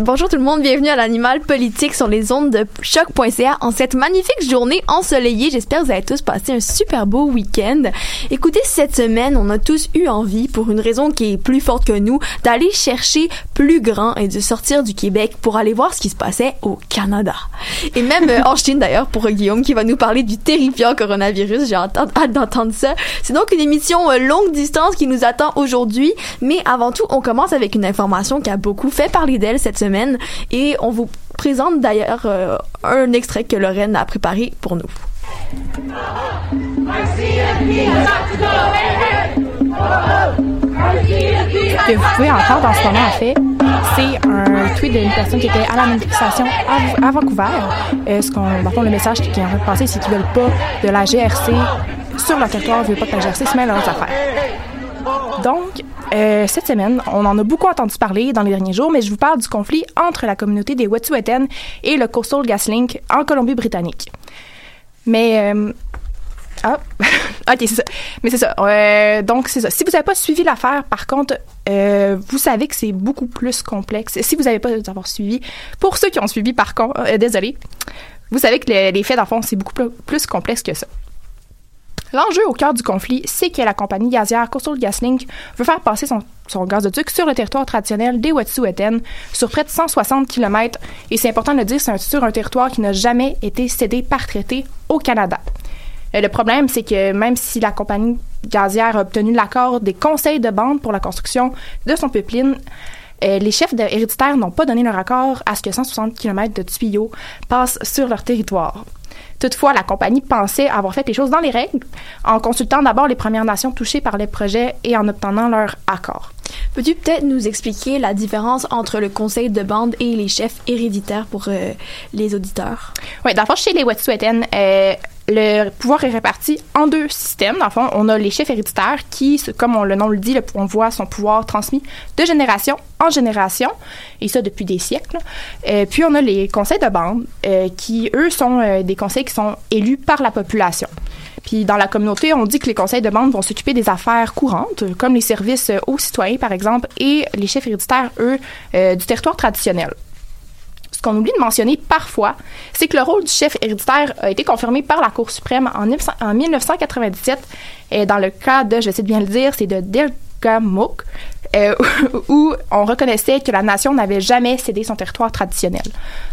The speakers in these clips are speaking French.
Bonjour tout le monde, bienvenue à l'animal politique sur les ondes de choc.ca en cette magnifique journée ensoleillée. J'espère que vous avez tous passé un super beau week-end. Écoutez, cette semaine, on a tous eu envie, pour une raison qui est plus forte que nous, d'aller chercher plus grand et de sortir du Québec pour aller voir ce qui se passait au Canada. Et même euh, en Chine d'ailleurs pour Guillaume qui va nous parler du terrifiant coronavirus. J'ai hâte d'entendre ça. C'est donc une émission euh, longue distance qui nous attend aujourd'hui. Mais avant tout, on commence avec une information qui a beaucoup fait parler d'elle cette semaine et on vous présente d'ailleurs euh, un extrait que Lorraine a préparé pour nous. Ce que vous pouvez entendre en ce moment, en fait, c'est un tweet d'une personne qui était à la manifestation à, Vancouver. Euh, ce qu'on, dans le message qui est en train de passer, c'est qu'ils veulent pas de la GRC sur leur territoire, ils veulent pas que la GRC se mêle à leurs affaires. Donc, euh, cette semaine, on en a beaucoup entendu parler dans les derniers jours, mais je vous parle du conflit entre la communauté des Wet'suwet'en et le Coastal GasLink en Colombie-Britannique. Mais euh, ah, ok, c'est ça. Mais c'est ça. Euh, donc, c'est ça. Si vous n'avez pas suivi l'affaire, par contre, vous savez que c'est beaucoup plus complexe. Si vous n'avez pas avoir suivi, pour ceux qui ont suivi, par contre, désolé, vous savez que les, faits d'enfant, c'est beaucoup plus complexe que ça. L'enjeu au cœur du conflit, c'est que la compagnie gazière Coastal GasLink veut faire passer son, son gazoduc sur le territoire traditionnel des Wet'suwet'en sur près de 160 km. Et c'est important de le dire, c'est sur un territoire qui n'a jamais été cédé par traité au Canada. Euh, le problème, c'est que même si la compagnie gazière a obtenu l'accord des conseils de bande pour la construction de son pipeline, euh, les chefs héréditaires n'ont pas donné leur accord à ce que 160 km de tuyaux passent sur leur territoire. Toutefois, la compagnie pensait avoir fait les choses dans les règles en consultant d'abord les Premières Nations touchées par les projets et en obtenant leur accord. Peux-tu peut-être nous expliquer la différence entre le conseil de bande et les chefs héréditaires pour euh, les auditeurs? Oui, d'abord, chez les Wet'suwet'en, euh, le pouvoir est réparti en deux systèmes. Dans le fond, on a les chefs héréditaires qui, comme le nom le dit, on voit son pouvoir transmis de génération en génération, et ça depuis des siècles. Euh, puis on a les conseils de bande euh, qui, eux, sont euh, des conseils qui sont élus par la population. Puis dans la communauté, on dit que les conseils de bande vont s'occuper des affaires courantes, comme les services aux citoyens, par exemple, et les chefs héréditaires, eux, du territoire traditionnel ce qu'on oublie de mentionner parfois, c'est que le rôle du chef héréditaire a été confirmé par la Cour suprême en, 1997. Et dans le cas de, je de bien le dire, c'est de Delgamuc, euh, où on reconnaissait que la nation n'avait jamais cédé son territoire traditionnel.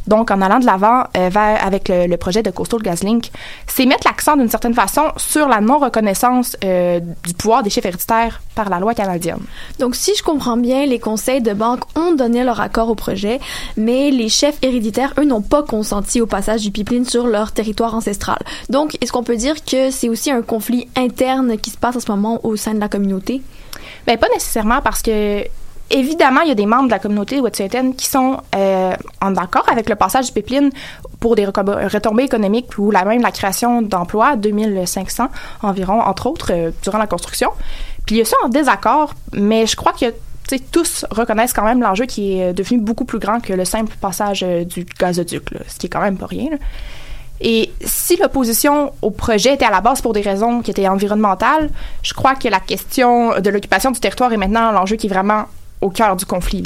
Donc, en allant de l'avant euh, avec le, projet de Coastal GasLink, c'est mettre l'accent d'une certaine façon sur la non-reconnaissance euh, du pouvoir des chefs héréditaires par la loi canadienne. Donc, si je comprends bien, les conseils de banque ont donné leur accord au projet, mais les chefs héréditaires, eux, n'ont pas consenti au passage du pipeline sur leur territoire ancestral. Donc, est-ce qu'on peut dire que c'est aussi un conflit interne qui se passe en ce moment au sein de la communauté? Bien, pas nécessairement parce que évidemment, il y a des membres de la communauté wet'suwet'en qui sont euh, en accord avec le passage du pipeline pour des retombées économiques ou la même la création d'emplois, 2500 environ, entre autres, euh, durant la construction. Puis il y a ça en désaccord, mais je crois que tous reconnaissent quand même l'enjeu qui est devenu beaucoup plus grand que le simple passage euh, du gazoduc, ce qui est quand même pas rien. Et si l'opposition au projet était à la base pour des raisons qui étaient environnementales, je crois que la question de l'occupation du territoire est maintenant l'enjeu qui est vraiment au cœur du conflit.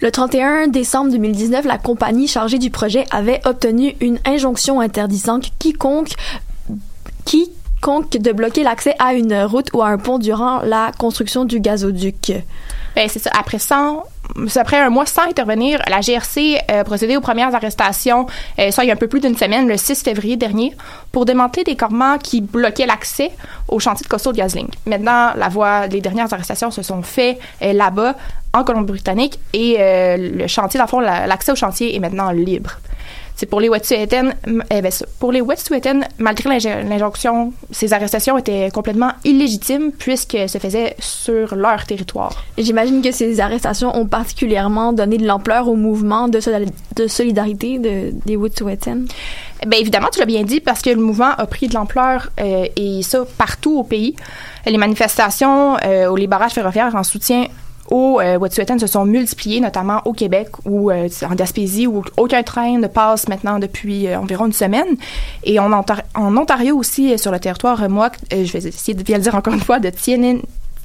Le 31 décembre 2019, la compagnie chargée du projet avait obtenu une injonction interdisant quiconque, quiconque de bloquer l'accès à une route ou à un pont durant la construction du gazoduc. Ben, c'est ça. Après 100 après un mois sans intervenir, la GRC a procédé aux premières arrestations, euh, ça il y a un peu plus d'une semaine, le 6 février dernier, pour démanteler des corpements qui bloquaient l'accès au chantier de Coastal GasLink. Maintenant, la voie, les dernières arrestations se sont faites euh, là-bas, en Colombie-Britannique, et euh, le chantier, dans l'accès au chantier est maintenant libre. C'est pour les Wet'suwet'en, eh ben, pour les Wet'suwet'en, malgré l'injonction, ces arrestations étaient complètement illégitimes puisqu'elles se faisaient sur leur territoire. J'imagine que ces arrestations ont particulièrement donné de l'ampleur au mouvement de, de solidarité de, des Wet'suwet'en. Bien évidemment, tu l'as bien dit parce que le mouvement a pris de l'ampleur euh, et ça partout au pays. Les manifestations euh, ou les barrages ferroviaires en soutien aux euh, se sont multipliés, notamment au Québec ou euh, en Gaspésie, où aucun train ne passe maintenant depuis euh, environ une semaine. Et en, Ontario aussi, sur le territoire moi, je vais essayer de bien le dire encore une fois, de Tienin,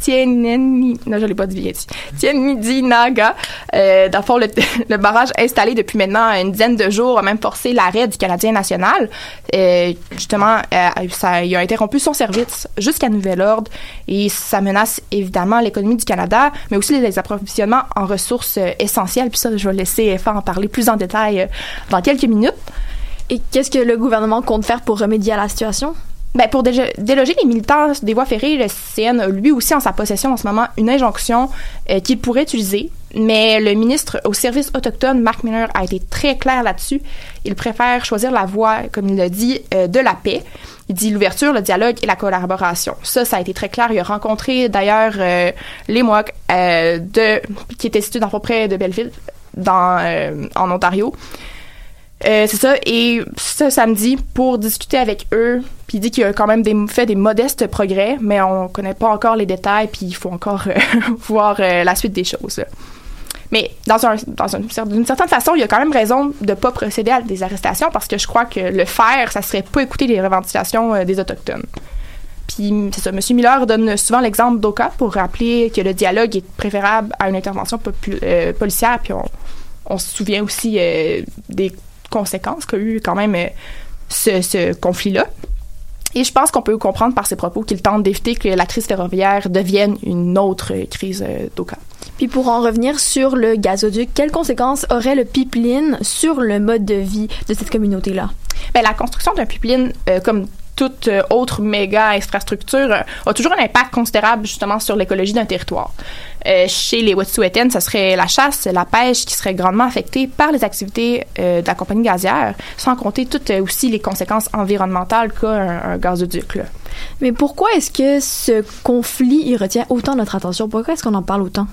Tieneni, non, je l'ai pas dit Tienidinaga. Euh, dans le fond, le, barrage installé depuis maintenant une dizaine de jours a même forcé l'arrêt du Canadien national. Euh, justement, euh, ça, il a interrompu son service jusqu'à nouvel ordre et ça menace évidemment l'économie du Canada, mais aussi les approvisionnements en ressources euh, essentielles. Puis ça, je vais laisser FA en parler plus en détail euh, dans quelques minutes. Et qu'est-ce que le gouvernement compte faire pour remédier à la situation? Ben, pour déloger les militants des voies ferrées, le CN a lui aussi en sa possession en ce moment une injonction euh, qu'il pourrait utiliser. Mais le ministre au service autochtone, Mark Miller, a été très clair là-dessus. Il préfère choisir la voie, comme il l'a dit, euh, de la paix. Il dit l'ouverture, le dialogue et la collaboration. Ça, ça a été très clair. Il a rencontré d'ailleurs euh, les Mohawks de, qui étaient situés dans près de Belleville, dans, en Ontario. Euh, c'est ça. Et ce samedi, pour discuter avec eux, puis il dit qu'il a quand même fait des modestes progrès, mais on connaît pas encore les détails, puis il faut encore euh, voir euh, la suite des choses. Mais dans, un, dans d'une certaine façon, il y a quand même raison de pas procéder à des arrestations parce que je crois que le faire, ça serait pas écouter les revendications des autochtones. Puis c'est ça, M. Miller donne souvent l'exemple d'Oka pour rappeler que le dialogue est préférable à une intervention policière. Puis on, se souvient aussi des conséquences qu'a eu quand même euh, ce, conflit-là. Et je pense qu'on peut comprendre par ses propos qu'il tente d'éviter que la crise ferroviaire devienne une autre crise euh, d'Oka. Puis pour en revenir sur le gazoduc, quelles conséquences aurait le pipeline sur le mode de vie de cette communauté-là? Bien, la construction d'un pipeline, euh, comme toute euh, autre méga infrastructure euh, a toujours un impact considérable justement sur l'écologie d'un territoire. Euh, chez les Wet'suwet'en, ce serait la chasse, la pêche qui serait grandement affectée par les activités de la compagnie gazière, sans compter toutes aussi les conséquences environnementales qu'a un, gazoduc. Mais pourquoi est-ce que ce conflit il retient autant notre attention? Pourquoi est-ce qu'on en parle autant?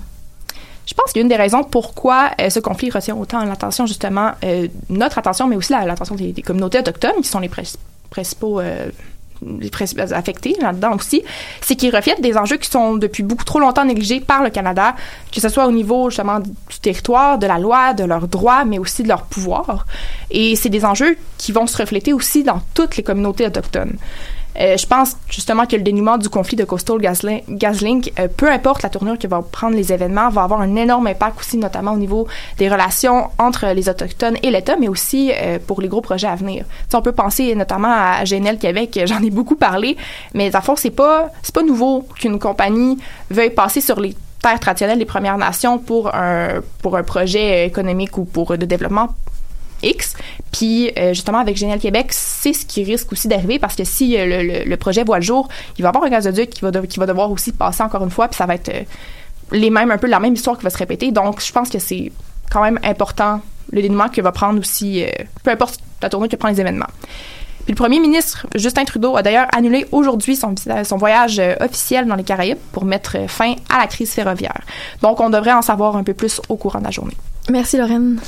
Je pense qu'une des raisons pourquoi ce conflit retient autant l'attention, justement, notre attention, mais aussi l'attention des, des, communautés autochtones, qui sont les, principaux euh, les principaux affectés là-dedans aussi, c'est qu'ils reflètent des enjeux qui sont depuis beaucoup trop longtemps négligés par le Canada, que ce soit au niveau justement du territoire, de la loi, de leurs droits, mais aussi de leur pouvoir. Et c'est des enjeux qui vont se refléter aussi dans toutes les communautés autochtones. Euh, je pense justement que le dénouement du conflit de Coastal Gaslink, euh, peu importe la tournure que vont prendre les événements, va avoir un énorme impact aussi, notamment au niveau des relations entre les Autochtones et l'État, mais aussi euh, pour les gros projets à venir. on peut penser notamment à GNL Québec, j'en ai beaucoup parlé, mais à fond, c'est pas, c'est pas nouveau qu'une compagnie veuille passer sur les terres traditionnelles des Premières Nations pour un, pour un projet économique ou pour de développement X. Puis euh, justement avec Génial Québec, c'est ce qui risque aussi d'arriver parce que si euh, le, projet voit le jour, il va y avoir un gazoduc qui va, devoir aussi passer encore une fois, puis ça va être euh, les mêmes un peu la même histoire qui va se répéter. Donc je pense que c'est quand même important le dénouement que va prendre aussi, peu importe la tournure que prend les événements. Puis le premier ministre Justin Trudeau a d'ailleurs annulé aujourd'hui son, son voyage officiel dans les Caraïbes pour mettre fin à la crise ferroviaire. Donc on devrait en savoir un peu plus au courant de la journée. Merci Lorraine.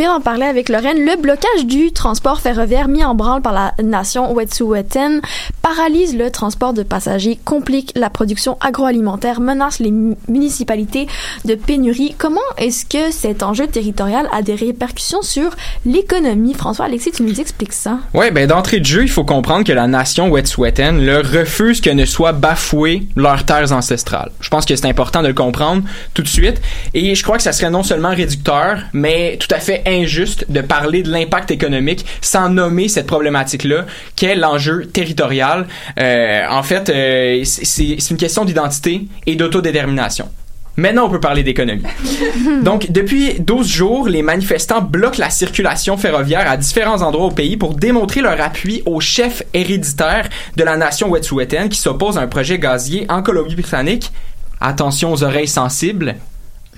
Vient d'en parler avec Lorraine, le blocage du transport ferroviaire mis en branle par la nation Wet'suwet'en paralyse le transport de passagers, complique la production agroalimentaire, menace les municipalités de pénurie. Comment est-ce que cet enjeu territorial a des répercussions sur l'économie? François Alexis, tu nous expliques ça? Oui, ben d'entrée de jeu, il faut comprendre que la nation Wet'suwet'en refuse que ne soient bafouées leurs terres ancestrales. Je pense que c'est important de le comprendre tout de suite et je crois que ça serait non seulement réducteur, mais tout à fait injuste de parler de l'impact économique sans nommer cette problématique-là, qu'est l'enjeu territorial. Euh, en fait, euh, c'est une question d'identité et d'autodétermination. Maintenant, on peut parler d'économie. Donc, depuis 12 jours, les manifestants bloquent la circulation ferroviaire à différents endroits au pays pour démontrer leur appui au chef héréditaire de la nation Wet'suwet'en qui s'oppose à un projet gazier en Colombie-Britannique. Attention aux oreilles sensibles,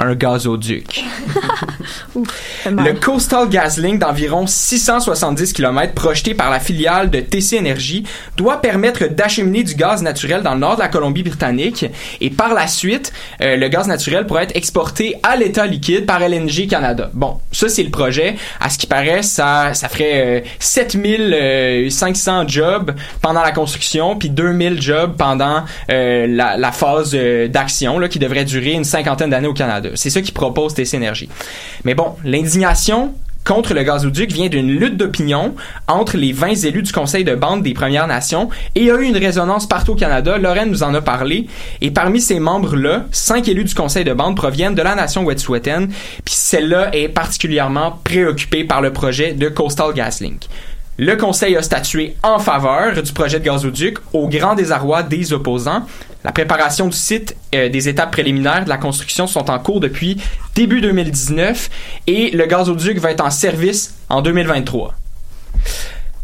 un gazoduc. Le Coastal GasLink d'environ 670 km projeté par la filiale de TC Energy doit permettre d'acheminer du gaz naturel dans le nord de la Colombie-Britannique et par la suite, euh, le gaz naturel pourrait être exporté à l'état liquide par LNG Canada. Bon, ça c'est le projet. À ce qui paraît, ça, ça ferait euh, 7500 jobs pendant la construction puis 2000 jobs pendant euh, la, la phase euh, d'action qui devrait durer une cinquantaine d'années au Canada. C'est ça qui propose TC Energy. Mais bon, l'indignation contre le gazoduc vient d'une lutte d'opinion entre les 20 élus du Conseil de bande des Premières Nations et a eu une résonance partout au Canada. Lorraine nous en a parlé. Et parmi ces membres-là, cinq élus du Conseil de bande proviennent de la nation Wet'suwet'en. Puis celle-là est particulièrement préoccupée par le projet de Coastal GasLink. Le Conseil a statué en faveur du projet de gazoduc au grand désarroi des opposants. La préparation du site, euh, des étapes préliminaires de la construction sont en cours depuis début 2019 et le gazoduc va être en service en 2023.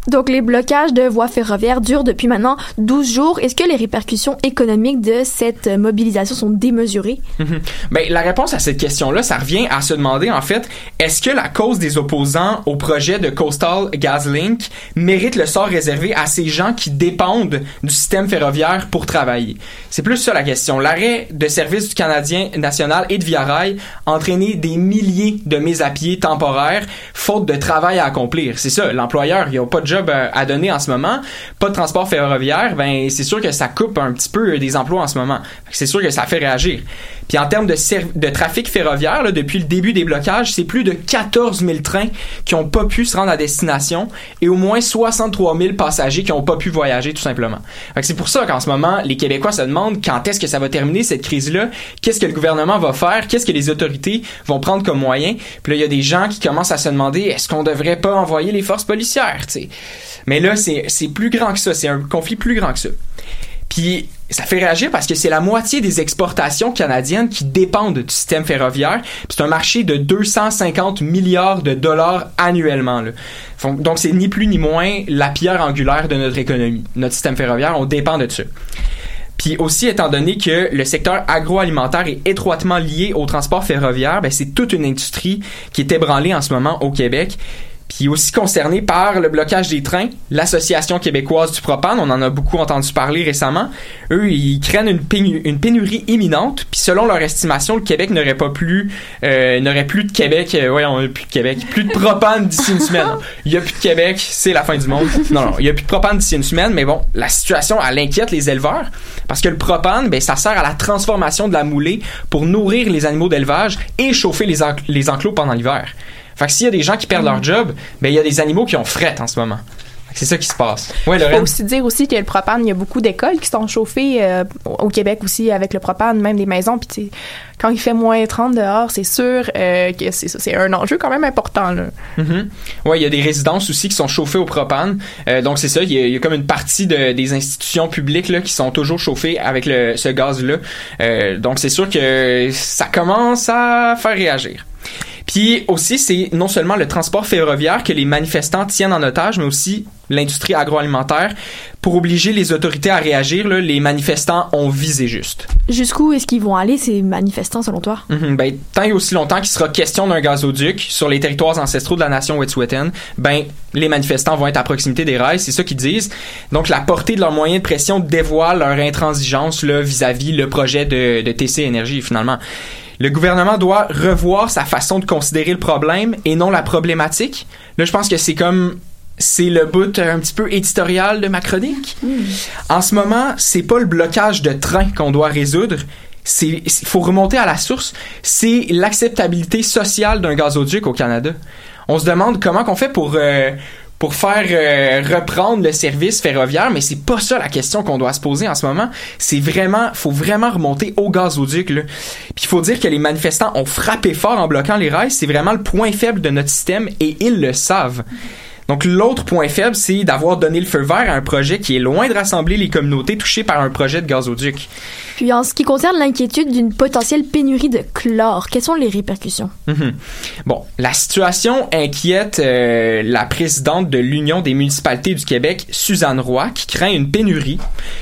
Donc, les blocages de voies ferroviaires durent depuis maintenant 12 jours. Est-ce que les répercussions économiques de cette mobilisation sont démesurées? Ben, la réponse à cette question-là, ça revient à se demander, en fait, est-ce que la cause des opposants au projet de Coastal GasLink mérite le sort réservé à ces gens qui dépendent du système ferroviaire pour travailler? C'est plus ça la question. L'arrêt de service du Canadien national et de Via Rail a entraîné des milliers de mises à pied temporaires, faute de travail à accomplir. C'est ça, l'employeur, il n'y a pas de job euh, à donner en ce moment, pas de transport ferroviaire, ben c'est sûr que ça coupe un petit peu des emplois en ce moment. C'est sûr que ça fait réagir. Puis en termes de, trafic ferroviaire, depuis le début des blocages, c'est plus de 14 000 trains qui ont pas pu se rendre à destination et au moins 63 000 passagers qui ont pas pu voyager tout simplement. C'est pour ça qu'en ce moment, les Québécois se demandent quand est-ce que ça va terminer cette crise-là, qu'est-ce que le gouvernement va faire, qu'est-ce que les autorités vont prendre comme moyen. Puis là, il y a des gens qui commencent à se demander est-ce qu'on devrait pas envoyer les forces policières. Mais là, c'est plus grand que ça, c'est un conflit plus grand que ça. Puis ça fait réagir parce que c'est la moitié des exportations canadiennes qui dépendent du système ferroviaire. C'est un marché de 250 milliards de dollars annuellement. Là. Donc c'est ni plus ni moins la pierre angulaire de notre économie. Notre système ferroviaire, on dépend de ça. Puis aussi, étant donné que le secteur agroalimentaire est étroitement lié au transport ferroviaire, ben c'est toute une industrie qui est ébranlée en ce moment au Québec. Puis aussi concerné par le blocage des trains, l'Association québécoise du propane, on en a beaucoup entendu parler récemment, eux, ils craignent une, pénu- une pénurie imminente, puis selon leur estimation, le Québec n'aurait pas plus, euh, n'aurait plus de Québec, euh, ouais, on a plus de Québec, plus de propane d'ici une semaine. Il y a plus de Québec, c'est la fin du monde. Non, non, il y a plus de propane d'ici une semaine, mais bon, la situation, elle inquiète les éleveurs, parce que le propane, ben, ça sert à la transformation de la moulée pour nourrir les animaux d'élevage et chauffer les enclos pendant l'hiver. Fait que s'il y a des gens qui perdent leur job, ben il y a des animaux qui ont fret en ce moment. C'est ça qui se passe. Ouais, Il faut aussi dire aussi que le propane, il y a beaucoup d'écoles qui sont chauffées euh, au Québec aussi avec le propane, même des maisons. Puis quand il fait moins 30 dehors, c'est sûr euh, que c'est un enjeu quand même important. Là. Mhm. Ouais, il y a des résidences aussi qui sont chauffées au propane. Euh, donc c'est ça, il y, a, il y a comme une partie de- des institutions publiques là qui sont toujours chauffées avec le, ce gaz-là. Euh, donc c'est sûr que ça commence à faire réagir. Puis aussi, c'est non seulement le transport ferroviaire que les manifestants tiennent en otage, mais aussi l'industrie agroalimentaire. Pour obliger les autorités à réagir, là, les manifestants ont visé juste. Jusqu'où est-ce qu'ils vont aller, ces manifestants, selon toi? Mhm, ben, tant et aussi longtemps qu'il sera question d'un gazoduc sur les territoires ancestraux de la nation Wet'suwet'en, ben, les manifestants vont être à proximité des rails, c'est ça qu'ils disent. Donc, la portée de leurs moyens de pression dévoile leur intransigeance, vis-à-vis le projet de, de TC Énergie, finalement. Le gouvernement doit revoir sa façon de considérer le problème et non la problématique. Là, je pense que c'est comme c'est le bout un petit peu éditorial de ma chronique. En ce moment, c'est pas le blocage de train qu'on doit résoudre. C'est, il faut remonter à la source. C'est l'acceptabilité sociale d'un gazoduc au Canada. On se demande comment qu'on fait pour euh, pour faire euh, reprendre le service ferroviaire, mais c'est pas ça la question qu'on doit se poser en ce moment. C'est vraiment, faut vraiment remonter au gazoduc là. Puis il faut dire que les manifestants ont frappé fort en bloquant les rails. C'est vraiment le point faible de notre système et ils le savent. Donc l'autre point faible, c'est d'avoir donné le feu vert à un projet qui est loin de rassembler les communautés touchées par un projet de gazoduc. Puis en ce qui concerne l'inquiétude d'une potentielle pénurie de chlore, quelles sont les répercussions? Mhm. Bon, la situation inquiète euh, la présidente de l'Union des municipalités du Québec, Suzanne Roy, qui craint une pénurie,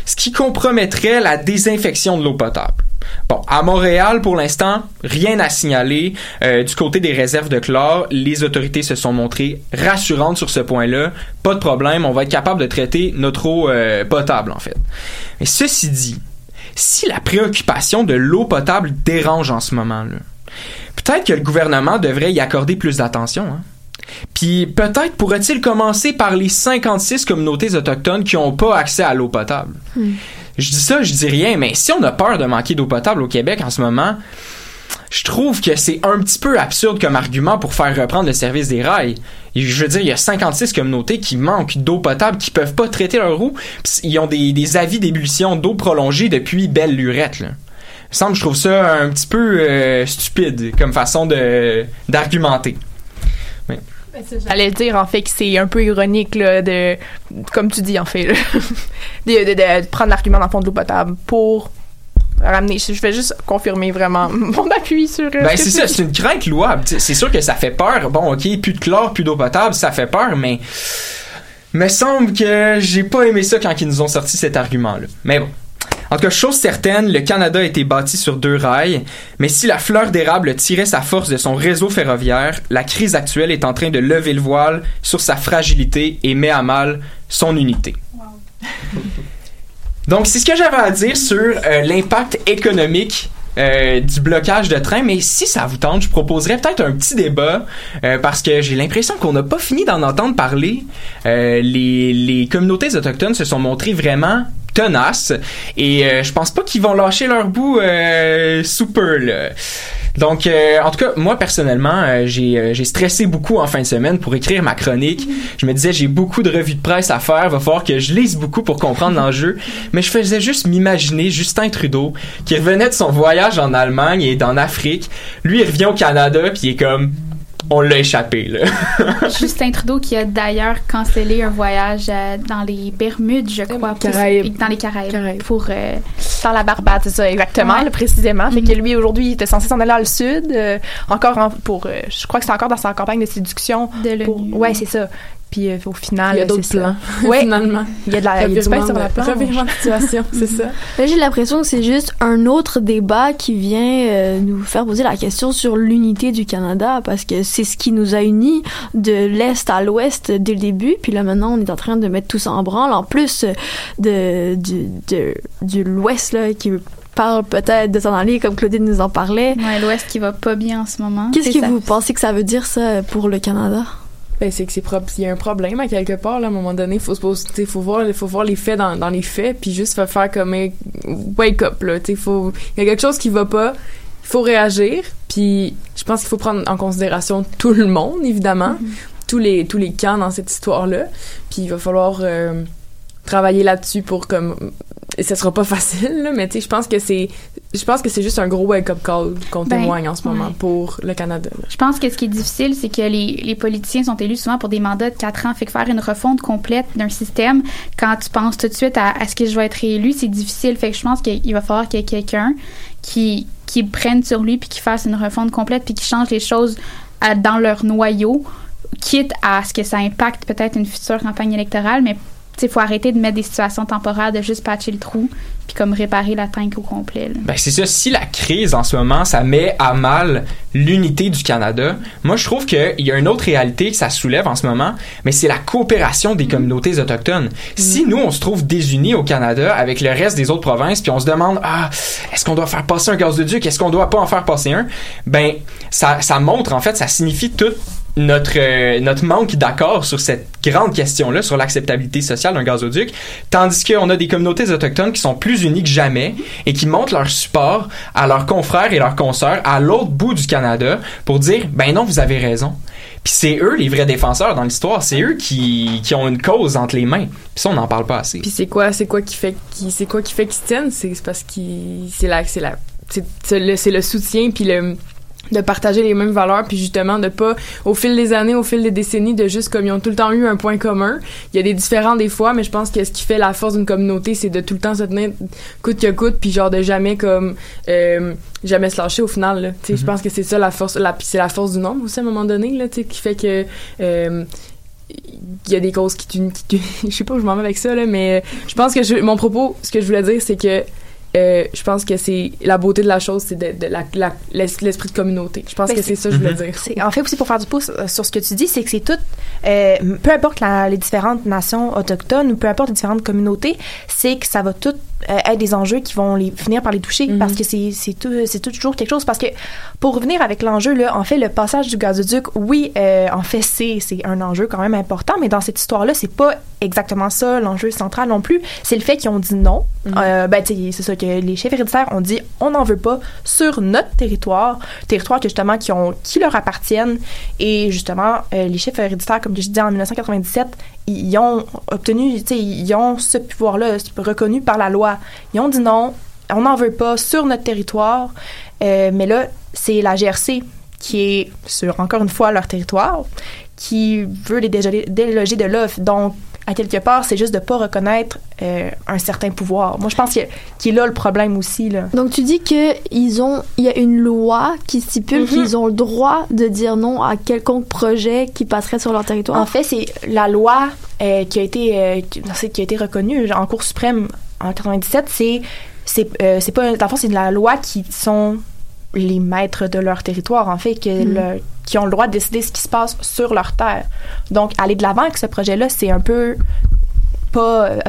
ce qui compromettrait la désinfection de l'eau potable. Bon, à Montréal, pour l'instant, rien à signaler. Euh, du côté des réserves de chlore, les autorités se sont montrées rassurantes sur ce point-là. Pas de problème, on va être capable de traiter notre eau euh, potable, en fait. Mais ceci dit, si la préoccupation de l'eau potable dérange en ce moment-là, peut-être que le gouvernement devrait y accorder plus d'attention. Hein? Puis peut-être pourrait-il commencer par les 56 communautés autochtones qui n'ont pas accès à l'eau potable. Je dis ça, je dis rien, mais si on a peur de manquer d'eau potable au Québec en ce moment, je trouve que c'est un petit peu absurde comme argument pour faire reprendre le service des rails. je veux dire, il y a 56 communautés qui manquent d'eau potable, qui peuvent pas traiter leur eau. Ils ont des, avis d'ébullition d'eau prolongée depuis belle lurette. Là. Il me semble, je trouve ça un petit peu euh, stupide comme façon d'argumenter. J'allais dire en fait que c'est un peu ironique là, de comme tu dis en fait de, prendre l'argument dans le fond de l'eau potable pour ramener je vais juste confirmer vraiment mon appui sur ben c'est ça c'est une crainte louable. C'est sûr que ça fait peur. Bon ok plus de chlore plus d'eau potable ça fait peur mais me semble que j'ai pas aimé ça quand ils nous ont sorti cet argument là mais bon en tout cas, chose certaine, le Canada a été bâti sur deux rails, mais si la fleur d'érable tirait sa force de son réseau ferroviaire, la crise actuelle est en train de lever le voile sur sa fragilité et met à mal son unité. Donc, c'est ce que j'avais à dire sur euh, l'impact économique euh, du blocage de train, mais si ça vous tente, je proposerais peut-être un petit débat euh, parce que j'ai l'impression qu'on n'a pas fini d'en entendre parler. les, les communautés autochtones se sont montrées vraiment tenaces et euh, je pense pas qu'ils vont lâcher leur bout euh, super là. Donc, euh, en tout cas, moi personnellement, euh, j'ai, j'ai stressé beaucoup en fin de semaine pour écrire ma chronique. Je me disais, j'ai beaucoup de revues de presse à faire, va falloir que je lise beaucoup pour comprendre l'enjeu. Mais je faisais juste m'imaginer Justin Trudeau qui revenait de son voyage en Allemagne et en Afrique. Lui, il revient au Canada puis il est comme on l'a échappé. Là. Justin Trudeau qui a d'ailleurs cancellé un voyage euh, dans les Bermudes, je crois, pour, dans les Caraïbes, pour euh, dans la Barbade, c'est ça exactement, précisément. Fait que mhm. lui aujourd'hui, il était censé s'en aller dans le sud, euh, encore pour, je crois que c'est encore dans sa campagne de séduction. De pour, ouais, c'est ça. Puis euh, au final, il y a d'autres plans. Ouais, finalement. Il y a de la, il y a du pain sur la planche. De situation, c'est ça. Là, j'ai l'impression que c'est juste un autre débat qui vient euh, nous faire poser la question sur l'unité du Canada parce que c'est ce qui nous a unis de l'est à l'ouest dès le début. Puis là, maintenant, on est en train de mettre tout ça en branle. En plus de du de, de l'ouest là qui parle peut-être de s'en aller comme Claudine nous en parlait. Ouais, l'ouest qui va pas bien en ce moment. Qu'est-ce que vous pensez que ça veut dire ça pour le Canada? Ben, c'est que c'est propre. Il y a un problème à quelque part, là, à un moment donné. Faut se poser, faut voir, faut voir les faits dans, dans les faits, puis juste faire comme un wake up, là. Tu faut, il y a quelque chose qui va pas. Il faut réagir, puis je pense qu'il faut prendre en considération tout le monde, évidemment. Mm-hmm. Tous les, tous les camps dans cette histoire-là. Puis il va falloir, euh, travailler là-dessus pour comme ce sera pas facile là, mais tu sais je pense que c'est je pense que c'est juste un gros wake up call qu'on ben, témoigne en ce moment pour le Canada. Je pense que ce qui est difficile c'est que les, les politiciens sont élus souvent pour des mandats de quatre ans. Fait que faire une refonte complète d'un système quand tu penses tout de suite à est-ce que je vais être élu, c'est difficile. Fait que je pense qu'il va falloir qu'il y ait quelqu'un qui qui prenne sur lui puis qui fasse une refonte complète puis qui change les choses à, dans leur noyau quitte à ce que ça impacte peut-être une future campagne électorale. Mais il faut arrêter de mettre des situations temporaires, de juste patcher le trou, puis comme réparer la tank au complet. Ben c'est ça. Si la crise en ce moment, ça met à mal l'unité du Canada, moi je trouve qu'il y a une autre réalité que ça soulève en ce moment, mais c'est la coopération des communautés autochtones. Si nous on se trouve désunis au Canada avec le reste des autres provinces, puis on se demande ah est-ce qu'on doit faire passer un gaz de duc, est-ce qu'on doit pas en faire passer un, ben ça ça montre en fait, ça signifie tout notre euh, notre manque d'accord sur cette grande question-là, sur l'acceptabilité sociale d'un gazoduc, tandis qu'on a des communautés autochtones qui sont plus unies que jamais et qui montrent leur support à leurs confrères et leurs consoeurs à l'autre bout du Canada pour dire ben non, vous avez raison. Puis c'est eux les vrais défenseurs dans l'histoire, c'est eux qui, qui ont une cause entre les mains. Puis ça on n'en parle pas assez. Puis c'est quoi quoi qui fait qui c'est quoi tiennent, c'est parce qu'ils c'est la c'est la c'est le, le soutien puis le de partager les mêmes valeurs puis justement de pas au fil des années au fil des décennies de juste comme ils ont tout le temps eu un point commun. Il y a des différents des fois mais je pense que ce qui fait la force d'une communauté c'est de tout le temps se tenir coûte que coûte puis genre de jamais comme euh, jamais se lâcher au final là. Tu sais je mm-hmm. pense que c'est ça la force la c'est la force du nombre aussi à un moment donné là tu sais qui fait que euh, il y a des causes qui, qui, je sais pas où je m'en vais avec ça là mais je pense que je, mon propos ce que je voulais dire c'est que euh, je pense que c'est la beauté de la chose, c'est de, de la, la- l'es- l'esprit de communauté. Je pense Ben, que c'est- c'est ça que je voulais Mhm. dire. C'est- En fait, aussi, pour faire du pouce euh, sur ce que tu dis, c'est que c'est tout, euh, peu importe la- les différentes nations autochtones ou peu importe les différentes communautés, c'est que ça va tout être des enjeux qui vont les, finir par les toucher Mhm. parce que c'est tout, c'est toujours quelque chose. Parce que pour revenir avec l'enjeu, là, en fait, le passage du gazoduc, oui, euh, en fait, c'est c'est un enjeu quand même important, mais dans cette histoire-là, c'est pas exactement ça l'enjeu central non plus. C'est le fait qu'ils ont dit non. Euh, ben, tu sais, c'est ça que les chefs héréditaires ont dit on n'en veut pas sur notre territoire, territoire que justement qui ont qui leur appartiennent et justement euh, les chefs héréditaires comme je disais en 1997 ils ont obtenu ils ont ce pouvoir là reconnu par la loi. Ils ont dit non on n'en veut pas sur notre territoire Euh, mais là c'est la GRC qui est sur encore une fois leur territoire qui veut les déloger, de là donc à quelque part, c'est juste de pas reconnaître euh, un certain pouvoir. Moi, je pense qu'il qu'il est là le problème aussi. Là. Donc tu dis que ils ont, il y a une loi qui stipule Mhm. qu'ils ont le droit de dire non à quelconque projet qui passerait sur leur territoire? En fait, c'est la loi euh, qui a été euh, qui a été reconnue en Cour suprême en 97. C'est c'est euh, pas dans le fond, c'est de la loi qui sont les maîtres de leur territoire en fait que Mhm. le- qui ont le droit de décider ce qui se passe sur leur terre. Donc aller de l'avant avec ce projet-là, c'est un peu pas euh,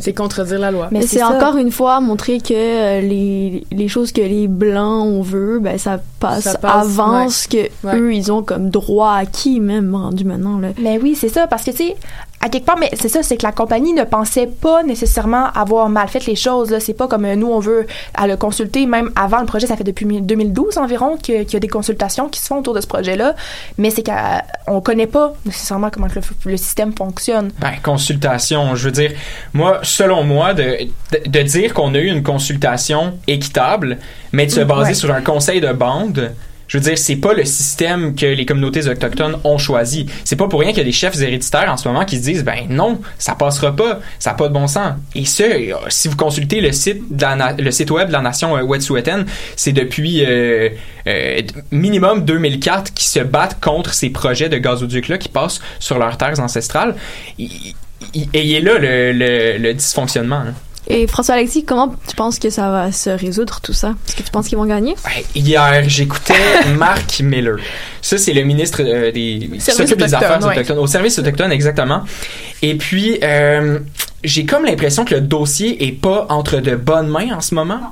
C'est contredire la loi. mais Mais c'est encore une fois montrer que euh, les, les choses que les blancs on veut, ben ça passe, Ça passe, avant ouais. ce que Ouais. eux ils ont comme droit acquis même rendu maintenant là. Mais oui, c'est ça, parce que, tu sais, à quelque part, mais c'est ça, c'est que la compagnie ne pensait pas nécessairement avoir mal fait les choses. C'est pas comme euh, nous, on veut à le consulter, même avant le projet, ça fait depuis 2012 environ qu'il y a des consultations qui se font autour de ce projet-là, mais c'est qu'on connaît pas nécessairement comment le, le système fonctionne. Ben, consultation, je veux dire, moi, selon moi, de, de, de dire qu'on a eu une consultation équitable, mais de se Mm, baser ouais. sur un conseil de bande, je veux dire, c'est pas le système que les communautés autochtones ont choisi. C'est pas pour rien qu'il y a des chefs héréditaires en ce moment qui se disent, ben non, ça passera pas, ça n'a pas de bon sens. Et ça, euh, si vous consultez le site, le site web de la nation euh, Wet'suwet'en, c'est depuis euh, minimum 2004 qui se battent contre ces projets de gazoduc-là qui passent sur leurs terres ancestrales. Et là le dysfonctionnement. hein. Et François Alexis, comment tu penses que ça va se résoudre tout ça? Est-ce que tu penses qu'ils vont gagner? Ouais, Hier, j'écoutais Mark Miller. Ça, c'est le ministre euh, des qui Services s'occupe des affaires ouais. autochtones, au service autochtone exactement. Et puis, euh, j'ai comme l'impression que le dossier est pas entre de bonnes mains en ce moment.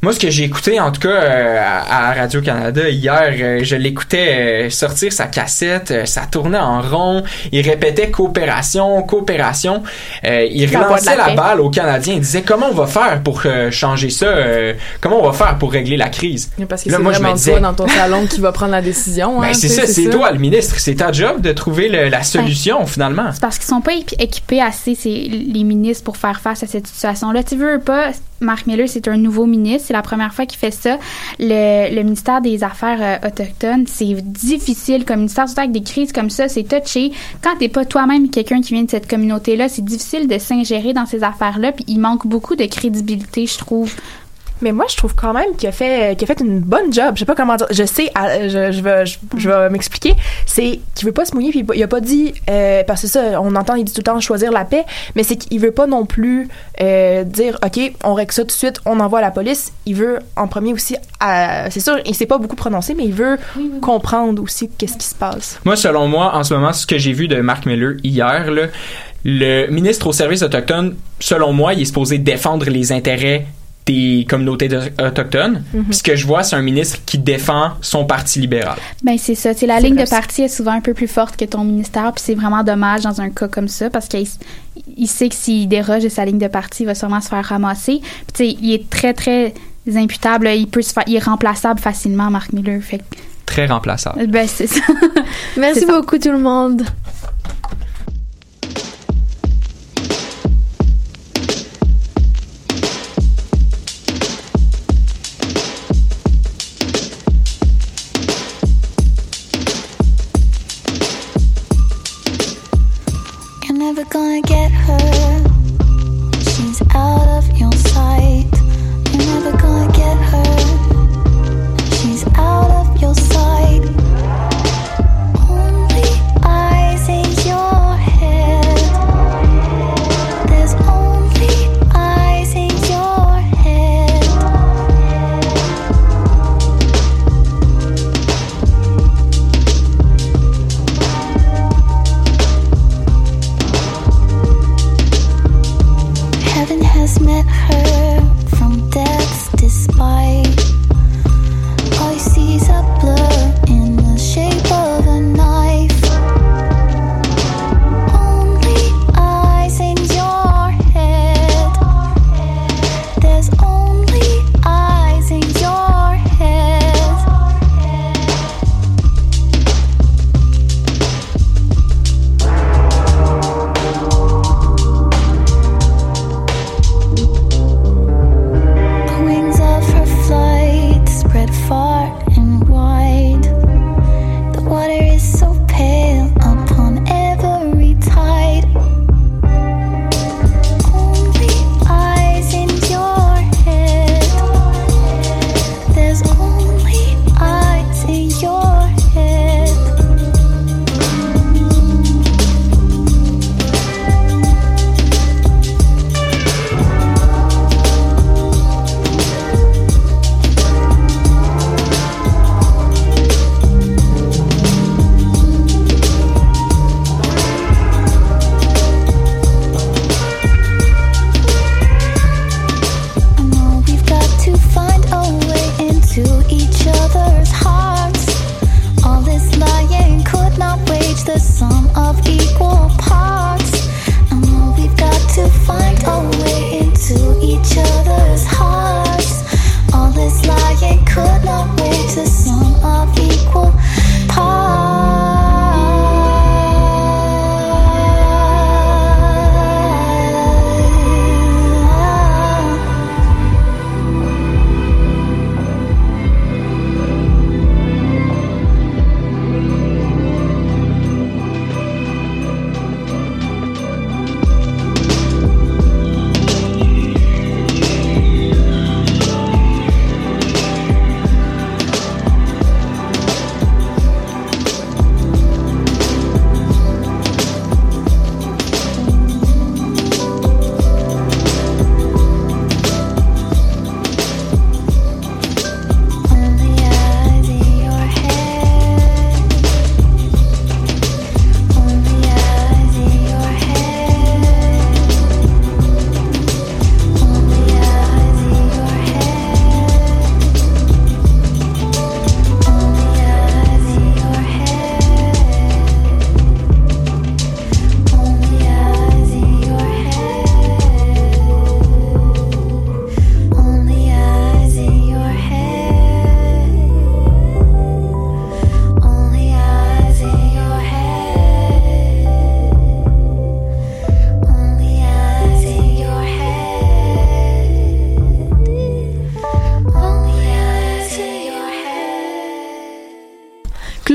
Moi, ce que j'ai écouté, en tout cas, euh, à, à Radio-Canada hier, euh, je l'écoutais euh, sortir sa cassette, euh, ça tournait en rond, il répétait coopération, coopération, euh, il relançait la balle aux Canadiens, il disait comment on va faire pour euh, changer ça, euh, comment on va faire pour régler la crise? Parce que Là, c'est moi, je me vraiment disais- toi dans ton salon qui va prendre la décision. Ben, hein, c'est ça, c'est toi le ministre, c'est ta job de trouver le- la solution finalement. C'est parce qu'ils sont pas équipés assez, c'est les ministres, pour faire face à cette situation-là. Tu veux pas, Marc Miller, c'est un nouveau ministre. C'est la première fois qu'il fait ça. Le, le ministère des Affaires euh, autochtones, c'est difficile comme ministère, surtout avec des crises comme ça, c'est touché. Quand t'es pas toi-même quelqu'un qui vient de cette communauté-là, c'est difficile de s'ingérer dans ces affaires-là. Puis il manque beaucoup de crédibilité, je trouve. Mais moi, je trouve quand même qu'il a fait, qu'il a fait une bonne job. Je sais pas comment dire. Je sais, je, je vais, je, je vais m'expliquer. C'est qu'il veut pas se mouiller, puis il a pas dit, euh, parce que ça, on entend, il dit tout le temps choisir la paix, mais c'est qu'il veut pas non plus euh, dire, OK, on règle ça tout de suite, on envoie la police. Il veut, en premier aussi, euh, c'est sûr, il s'est pas beaucoup prononcé, mais il veut comprendre aussi qu'est-ce qui se passe. Moi, selon moi, en ce moment, ce que j'ai vu de Mark Miller hier, là, le ministre au service autochtone, selon moi, il est supposé défendre les intérêts des communautés de- autochtones. Puis ce que je vois, c'est un ministre qui défend son parti libéral. Ben c'est ça. C'est la ligne de parti est souvent un peu plus forte que ton ministère, puis c'est vraiment dommage dans un cas comme ça parce qu'il il sait que s'il déroge de sa ligne de parti, il va sûrement se faire ramasser. Puis il est très très imputable. Il peut se faire, il est remplaçable facilement, Marc Miller. Fait Très remplaçable. ben c'est ça. Merci ça. beaucoup tout le monde.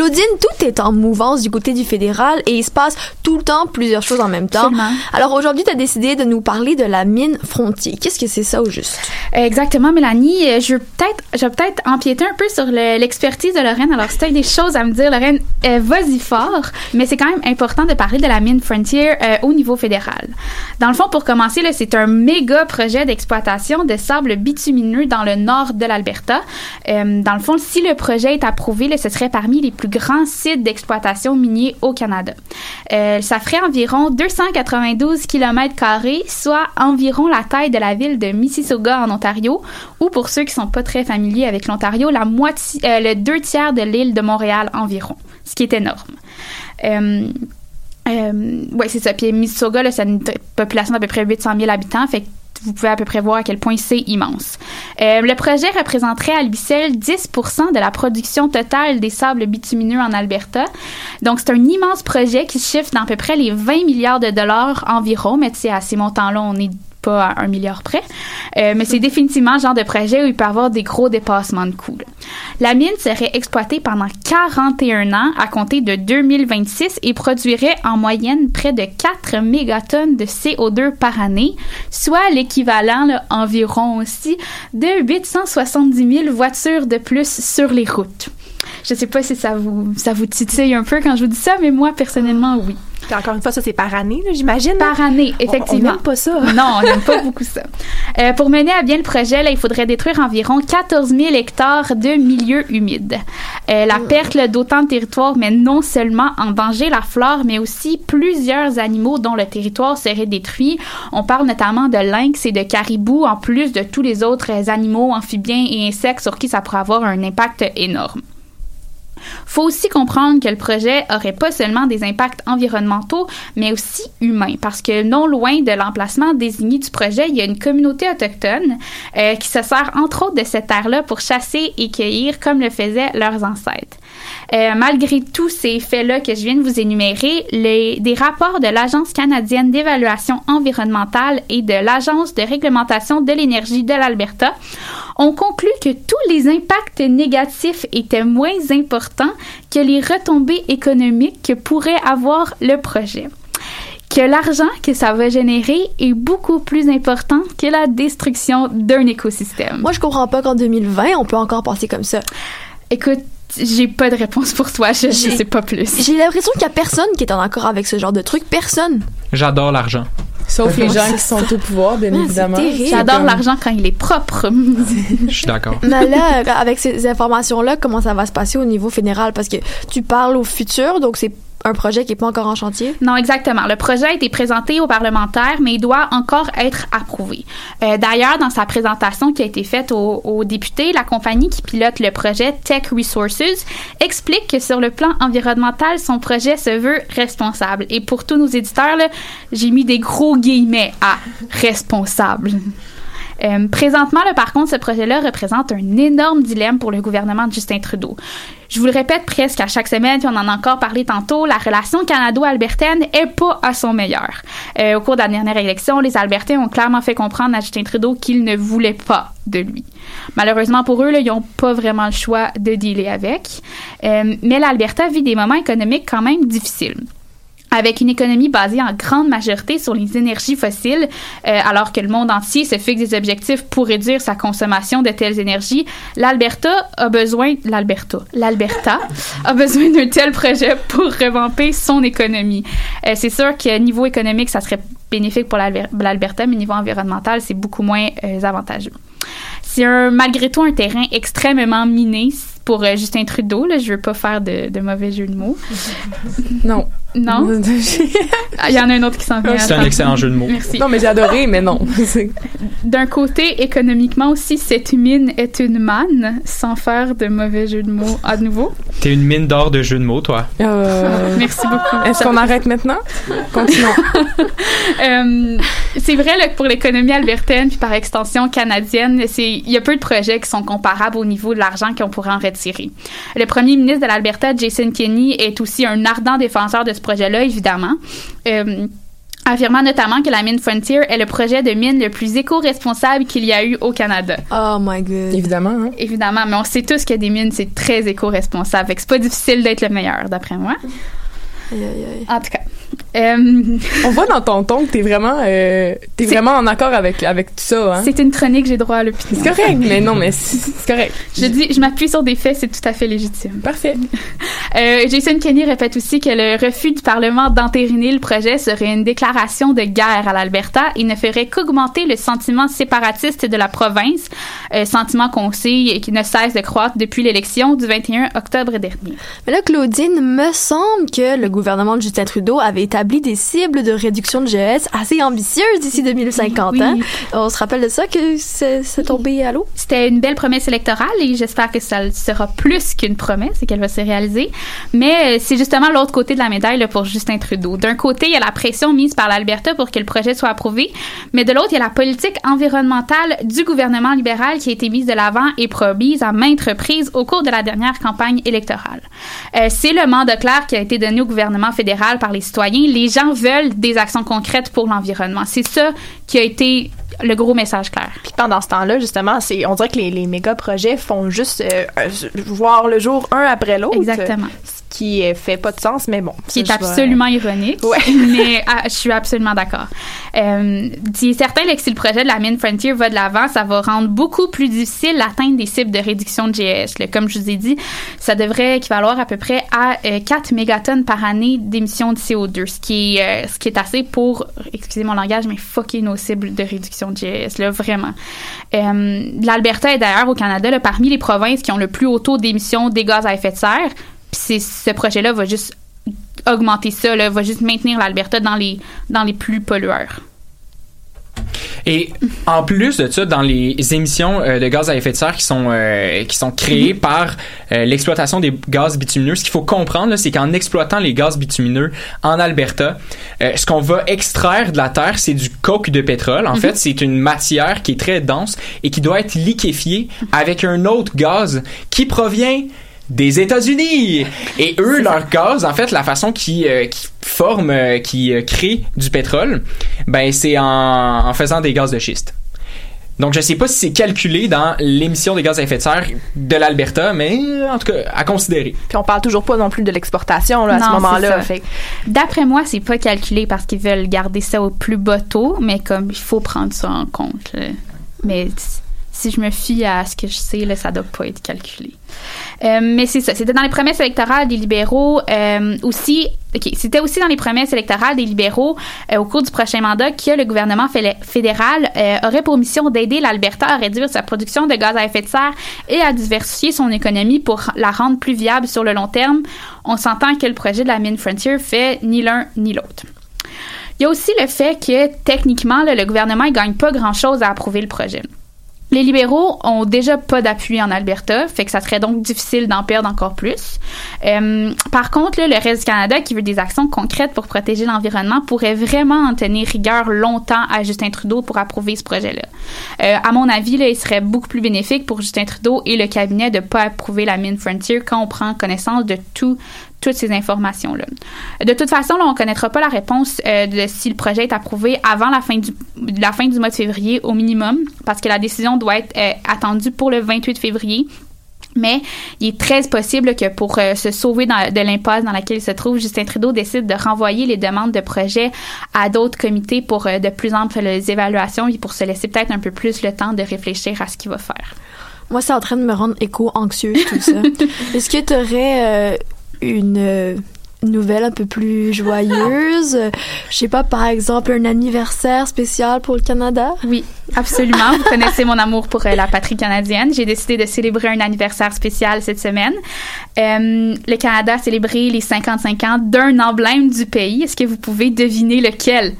Tout est en mouvance du côté du fédéral et il se passe tout le temps plusieurs choses en même temps. Absolument. Alors aujourd'hui, tu as décidé de nous parler de la mine Frontier. Qu'est-ce que c'est ça au juste? Exactement, Mélanie. Euh, Je veux peut-être, je vais peut-être empiéter un peu sur le- l'expertise de Lorraine. Alors, si tu as des choses à me dire, Lorraine, euh, vas-y fort. Mais c'est quand même important de parler de la mine Frontier euh, au niveau fédéral. Dans le fond, pour commencer, c'est un méga projet d'exploitation de sable bitumineux dans le nord de l'Alberta. Euh, dans le fond, si le projet est approuvé, là, ce serait parmi les plus grands sites d'exploitation minier au Canada. Euh, ça ferait environ 292 km soit environ la taille de la ville de Mississauga en Ontario, ou pour ceux qui sont pas très familiers avec l'Ontario, la moitié, euh, le deux tiers de l'île de Montréal environ, ce qui est énorme. Euh, ouais, c'est ça. Puis Mississauga, c'est une population d'à peu près 800 000 habitants, vous pouvez à peu près voir à quel point c'est immense. Euh, le projet représenterait à lui seul 10% de la production totale des sables bitumineux en Alberta. Donc, c'est un immense projet qui chiffre dans à peu près les 20 milliards de dollars environ, mais tu sais, à ces montants-là, on n'est pas à un milliard près. Euh, mais c'est définitivement le genre de projet où il peut y avoir des gros dépassements de coûts. La mine serait exploitée pendant 41 ans à compter de 2026 et produirait en moyenne près de 4 mégatonnes de CO2 par année, soit l'équivalent environ aussi de 870 000 voitures de plus sur les routes. Je sais pas si ça vous, ça vous titille un peu quand je vous dis ça, mais moi, personnellement, oui. Puis encore une fois, ça, c'est par année, là, j'imagine. Par année, effectivement. On n'aime pas ça. Non, on n'aime pas beaucoup ça. Euh, pour mener à bien le projet, là, il faudrait détruire environ 14 000 hectares de milieux humides. Euh, la perte là, d'autant de territoire met non seulement en danger la flore, mais aussi plusieurs animaux dont le territoire serait détruit. On parle notamment de lynx et de caribous, en plus de tous les autres euh, animaux, amphibiens et insectes sur qui ça pourrait avoir un impact énorme. Faut aussi comprendre que le projet aurait pas seulement des impacts environnementaux, mais aussi humains, parce que non loin de l'emplacement désigné du projet, il y a une communauté autochtone euh, qui se sert entre autres de cette terre-là pour chasser et cueillir comme le faisaient leurs ancêtres. Euh, malgré tous ces faits-là que je viens de vous énumérer, les, des rapports de l'Agence canadienne d'évaluation environnementale et de l'Agence de réglementation de l'énergie de l'Alberta ont conclu que tous les impacts négatifs étaient moins importants que les retombées économiques que pourrait avoir le projet. Que l'argent que ça va générer est beaucoup plus important que la destruction d'un écosystème. Moi, je comprends pas qu'en 2020, on peut encore penser comme ça. Écoute, j'ai pas de réponse pour toi, je, je sais pas plus. J'ai l'impression qu'il y a personne qui est en accord avec ce genre de truc. Personne. J'adore l'argent. Sauf les gens qui sont au pouvoir, bien Ah, c'est évidemment. J'adore comme- l'argent quand il est propre. Je suis d'accord. Mais là, avec ces informations-là, comment ça va se passer au niveau fédéral? Parce que tu parles au futur, donc c'est un projet qui est pas encore en chantier? Non, exactement. Le projet a été présenté aux parlementaires, mais il doit encore être approuvé. Euh, D'ailleurs, dans sa présentation qui a été faite aux, aux députés, la compagnie qui pilote le projet Tech Resources explique que sur le plan environnemental, son projet se veut responsable. Et pour tous nos éditeurs, j'ai mis des gros guillemets à responsable. Euh, présentement, par contre, ce projet-là représente un énorme dilemme pour le gouvernement de Justin Trudeau. Je vous le répète presque à chaque semaine, puis on en a encore parlé tantôt, la relation canado-albertaine est pas à son meilleur. Euh, au cours de la dernière élection, les Albertains ont clairement fait comprendre à Justin Trudeau qu'ils ne voulaient pas de lui. Malheureusement pour eux, ils n'ont pas vraiment le choix de dealer avec. Euh, mais l'Alberta vit des moments économiques quand même difficiles avec une économie basée en grande majorité sur les énergies fossiles, euh, alors que le monde entier se fixe des objectifs pour réduire sa consommation de telles énergies, l'Alberta a besoin, l'Alberta, l'Alberta a besoin d'un tel projet pour revamper son économie. Euh, c'est sûr que niveau économique, ça serait bénéfique pour l'Alber- l'Alberta, mais niveau environnemental, c'est beaucoup moins euh, avantageux. C'est un, malgré tout un terrain extrêmement miné pour Justin Trudeau. Là, je veux pas faire de mauvais jeu de mots. Non. Non? Ah, Il y en a un autre qui s'en vient. C'est un excellent jeu de mots. Merci. non, mais j'ai adoré, mais non. D'un côté, économiquement aussi, cette mine est une manne, sans faire de mauvais jeu de mots à nouveau. T'es une mine d'or de jeu de mots, toi. Euh, Merci beaucoup. Est-ce qu'on arrête maintenant? Continuons. Euh, c'est vrai là, que pour l'économie albertaine, puis par extension canadienne, c'est il y a peu de projets qui sont comparables au niveau de l'argent qu'on pourrait en retirer. Le premier ministre de l'Alberta, Jason Kenney, est aussi un ardent défenseur de ce projet-là, évidemment. Euh, affirmant notamment que la mine Frontier est le projet de mine le plus éco-responsable qu'il y a eu au Canada. Oh my god. Évidemment, hein. Évidemment, mais on sait tous que des mines, c'est très éco-responsable. Fait que c'est pas difficile d'être le meilleur, d'après moi. Aïe, aïe, aïe. En tout cas. Euh, On voit dans ton ton que t'es vraiment, euh, t'es vraiment en accord avec, avec tout ça, hein. c'est une chronique, j'ai droit à l'opinion. C'est correct, mais non, mais c'est c'est correct. Je dis, je m'appuie sur des faits, c'est tout à fait légitime. Parfait. Euh, Jason Kenney répète aussi que le refus du Parlement d'entériner le projet serait une déclaration de guerre à l'Alberta et ne ferait qu'augmenter le sentiment séparatiste de la province, euh, sentiment qu'on sait et qui ne cesse de croître depuis l'élection du 21 octobre dernier. Mais là, Claudine, me semble que le gouvernement de Justin Trudeau avait établi des cibles de réduction de GES assez ambitieuses d'ici 2050. Oui. hein? On se rappelle de ça que c'est tombé à l'eau? C'était une belle promesse électorale et j'espère que ça sera plus qu'une promesse et qu'elle va se réaliser. Mais euh, c'est justement l'autre côté de la médaille là, pour Justin Trudeau. D'un côté, il y a la pression mise par l'Alberta pour que le projet soit approuvé, mais de l'autre, il y a la politique environnementale du gouvernement libéral qui a été mise de l'avant et promise à maintes reprises au cours de la dernière campagne électorale. Euh, c'est le mandat clair qui a été donné au gouvernement fédéral par les citoyens. Les gens veulent des actions concrètes pour l'environnement. C'est ça qui a été le gros message clair. Puis pendant ce temps-là, justement, c'est, on dirait que les, les méga projets font juste euh, euh, voir le jour un après l'autre. Exactement. Ce qui euh, fait pas de sens, mais bon. qui est absolument ironique. Ouais. mais ah, je suis absolument d'accord. Euh, il est certain là, que si le projet de la mine Frontier va de l'avant, ça va rendre beaucoup plus difficile l'atteinte des cibles de réduction de là. Comme je vous ai dit, ça devrait équivaloir à peu près à euh, 4 mégatonnes par année d'émissions de CO2, ce qui est, ce qui est assez pour, excusez mon langage, mais fucker nos de réduction de GS, là, vraiment. Euh, L'Alberta est d'ailleurs au Canada parmi les provinces qui ont le plus haut taux d'émissions des gaz à effet de serre. Puis ce projet-là va juste augmenter ça, là, va juste maintenir l'Alberta dans les, dans les plus pollueurs. Et en plus de ça, dans les émissions euh, de gaz à effet de serre qui sont euh, qui sont créées par euh, l'exploitation des gaz bitumineux, ce qu'il faut comprendre, c'est qu'en exploitant les gaz bitumineux en Alberta, ce qu'on va extraire de la terre, c'est du coke de pétrole. En fait, c'est une matière qui est très dense et qui doit être liquéfiée avec un autre gaz qui provient des États-Unis. Et eux, leur gaz, en fait, la façon qui, euh, qui forme, euh, qui euh, crée du pétrole, ben c'est en, en faisant des gaz de schiste. Donc, je sais pas si c'est calculé dans l'émission des gaz à effet de serre de l'Alberta, mais en tout cas, à considérer. Puis on parle toujours pas non plus de l'exportation là, à Non, ce moment-là. D'après moi, c'est pas calculé parce qu'ils veulent garder ça au plus bas taux, mais comme il faut prendre ça en compte. là. Mais si je me fie à ce que je sais, là, ça doit pas être calculé. Euh, mais c'est ça. C'était dans les promesses électorales des libéraux euh, aussi. C'était aussi dans les promesses électorales des libéraux euh, au cours du prochain mandat que le gouvernement fé- fédéral aurait pour mission d'aider l'Alberta à réduire sa production de gaz à effet de serre et à diversifier son économie pour la rendre plus viable sur le long terme. On s'entend que le projet de la mine Frontier fait ni l'un ni l'autre. Il y a aussi le fait que techniquement, le gouvernement ne gagne pas grand-chose à approuver le projet. Les libéraux ont déjà pas d'appui en Alberta, fait que ça serait donc difficile d'en perdre encore plus. Euh, par contre, là, le reste du Canada qui veut des actions concrètes pour protéger l'environnement pourrait vraiment en tenir rigueur longtemps à Justin Trudeau pour approuver ce projet-là. Euh, à mon avis, il serait beaucoup plus bénéfique pour Justin Trudeau et le cabinet de pas approuver la mine Frontier quand on prend connaissance de tout toutes ces informations-là. De toute façon, là, on ne connaîtra pas la réponse euh, de si le projet est approuvé avant la fin, du, la fin du mois de février au minimum, parce que la décision doit être euh, attendue pour le 28 février. Mais il est très possible que pour euh, se sauver dans- de l'impasse dans laquelle il se trouve, Justin Trudeau décide de renvoyer les demandes de projet à d'autres comités pour euh, de plus amples évaluations et pour se laisser peut-être un peu plus le temps de réfléchir à ce qu'il va faire. Moi, c'est en train de me rendre éco-anxieuse, tout ça. Est-ce que tu aurais une euh, nouvelle un peu plus joyeuse? Je sais pas, par exemple, un anniversaire spécial pour le Canada? Oui, absolument. Vous connaissez mon amour pour euh, la patrie canadienne. J'ai décidé de célébrer un anniversaire spécial cette semaine. Euh, le Canada a célébré les 55 ans d'un emblème du pays. Est-ce que vous pouvez deviner lequel?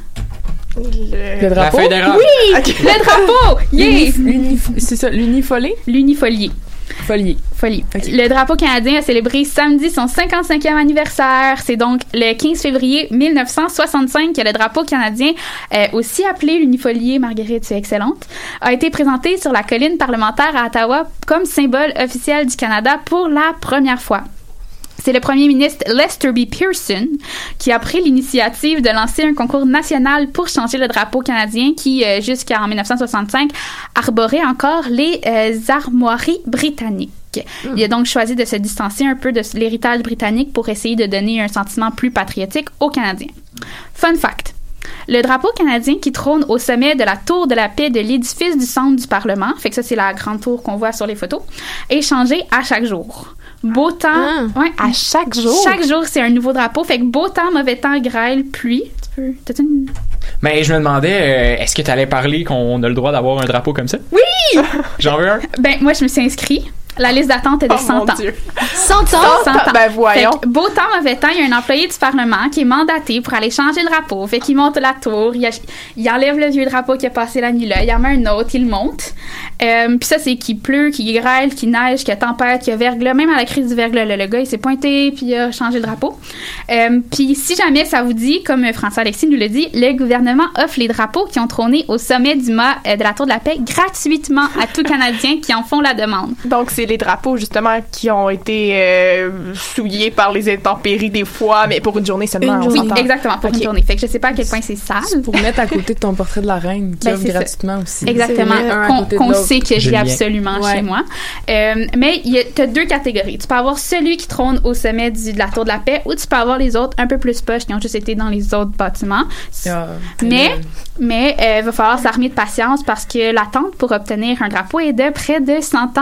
Le La drapeau. fédérale. Le drapeau! Yeah! L'uni- C'est ça, l'unifolé? L'unifolier. Folier. Folie. Ok. Le drapeau canadien a célébré samedi son 55e anniversaire. C'est donc le 15 février 1965 que le drapeau canadien, euh, aussi appelé l'unifolier, Marguerite, tu es excellente, a été présenté sur la colline parlementaire à Ottawa comme symbole officiel du Canada pour la première fois. C'est le premier ministre Lester B. Pearson qui a pris l'initiative de lancer un concours national pour changer le drapeau canadien qui, euh, jusqu'en 1965, arborait encore les euh, armoiries britanniques. Il a donc choisi de se distancer un peu de l'héritage britannique pour essayer de donner un sentiment plus patriotique aux Canadiens. Fun fact. Le drapeau canadien qui trône au sommet de la tour de la paix de l'édifice du centre du Parlement, fait que ça c'est la grande tour qu'on voit sur les photos, est changé à chaque jour. Beau temps, ouais, À chaque jour. chaque jour c'est un nouveau drapeau, fait que beau temps, mauvais temps, grêle, pluie. Tu peux, t'as-tu une- Mais je me demandais, euh, est-ce que tu allais parler qu'on a le droit d'avoir un drapeau comme ça? Oui! J'en veux un? Ben moi je me suis inscrit. La liste d'attente est de Oh 100 mon ans. Dieu. 100 ans? 100 ans? Ben voyons. Fait que, beau temps, mauvais temps, il y a un employé du Parlement qui est mandaté pour aller changer le drapeau. Fait qu'il monte la tour, il, enlève le vieux drapeau qui a passé la nuit là, il en met un autre, il le monte. Euh, Puis ça, c'est qu'il pleut, qu'il grêle, qu'il neige, qu'il y a tempête, qu'il y a verglas. Même à la crise du verglas, là, le gars, il s'est pointé puis il a changé le drapeau. Euh, puis si jamais ça vous dit, comme François Alexis nous le dit, le gouvernement offre les drapeaux qui ont trôné au sommet du mât euh, de la Tour de la Paix gratuitement à tout Canadien qui en font la demande. Donc, c'est les drapeaux, justement, qui ont été euh, souillés par les intempéries des fois, mais pour une journée seulement. Une on Oui, exactement, pour une journée. Fait que je sais pas à quel point c'est sale. Pour mettre à côté de ton portrait de la reine qui Ben, offre c'est ça. gratuitement aussi. Exactement, C'est qu'on sait que j'ai absolument Ouais. chez moi. Euh, mais tu as deux catégories. Tu peux avoir celui qui trône au sommet du- de la Tour de la Paix ou tu peux avoir les autres un peu plus poches qui ont juste été dans les autres bâtiments. Ah, Mais, mais euh, il va falloir s'armer de patience parce que l'attente pour obtenir un drapeau est de près de 100 ans.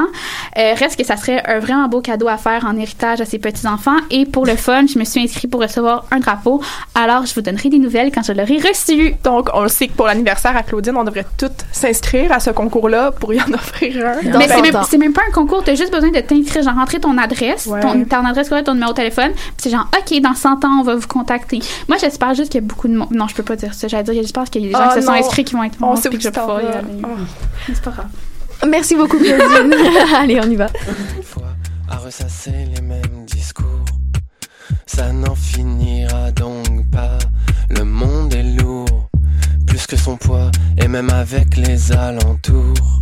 Euh, reste que ça serait un vraiment beau cadeau à faire en héritage à ses petits-enfants. Et pour le fun, je me suis inscrite pour recevoir un drapeau. Alors, je vous donnerai des nouvelles quand je l'aurai reçu. Donc, on le sait que pour l'anniversaire à Claudine, on devrait toutes s'inscrire à ce concours-là pour y en offrir un. Mais c'est 100 même, même pas un concours, t'as juste besoin de t'inscrire, genre rentrer ton adresse, Ouais. ton, ton adresse courriel, ton numéro de téléphone, puis c'est genre, OK, dans 100 ans, on va vous contacter. Moi, j'espère juste qu'il y a beaucoup de monde. Non, je peux pas dire ça. J'allais dire, j'espère qu'il y a des gens Ah, qui se sont inscrits qui vont être On morts, où que je vais pouvoir y aller. Mais C'est pas grave. Merci beaucoup, Claudine. Allez, on y va. une fois à ressasser les mêmes discours. Ça n'en finira donc pas. Le monde est lourd, plus que son poids, et même avec les alentours.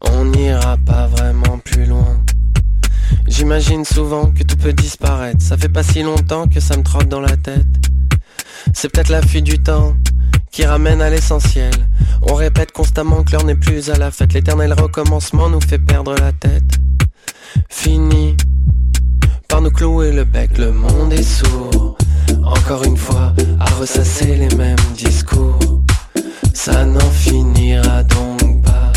On n'ira pas vraiment plus loin. J'imagine souvent que tout peut disparaître. Ça fait pas si longtemps que ça me trotte dans la tête. C'est peut-être la fuite du temps qui ramène à l'essentiel. On répète constamment que l'heure n'est plus à la fête. L'éternel recommencement nous fait perdre la tête. Fini par nous clouer le bec, le monde est sourd. Encore une fois, à ressasser les mêmes discours. Ça n'en finira donc pas.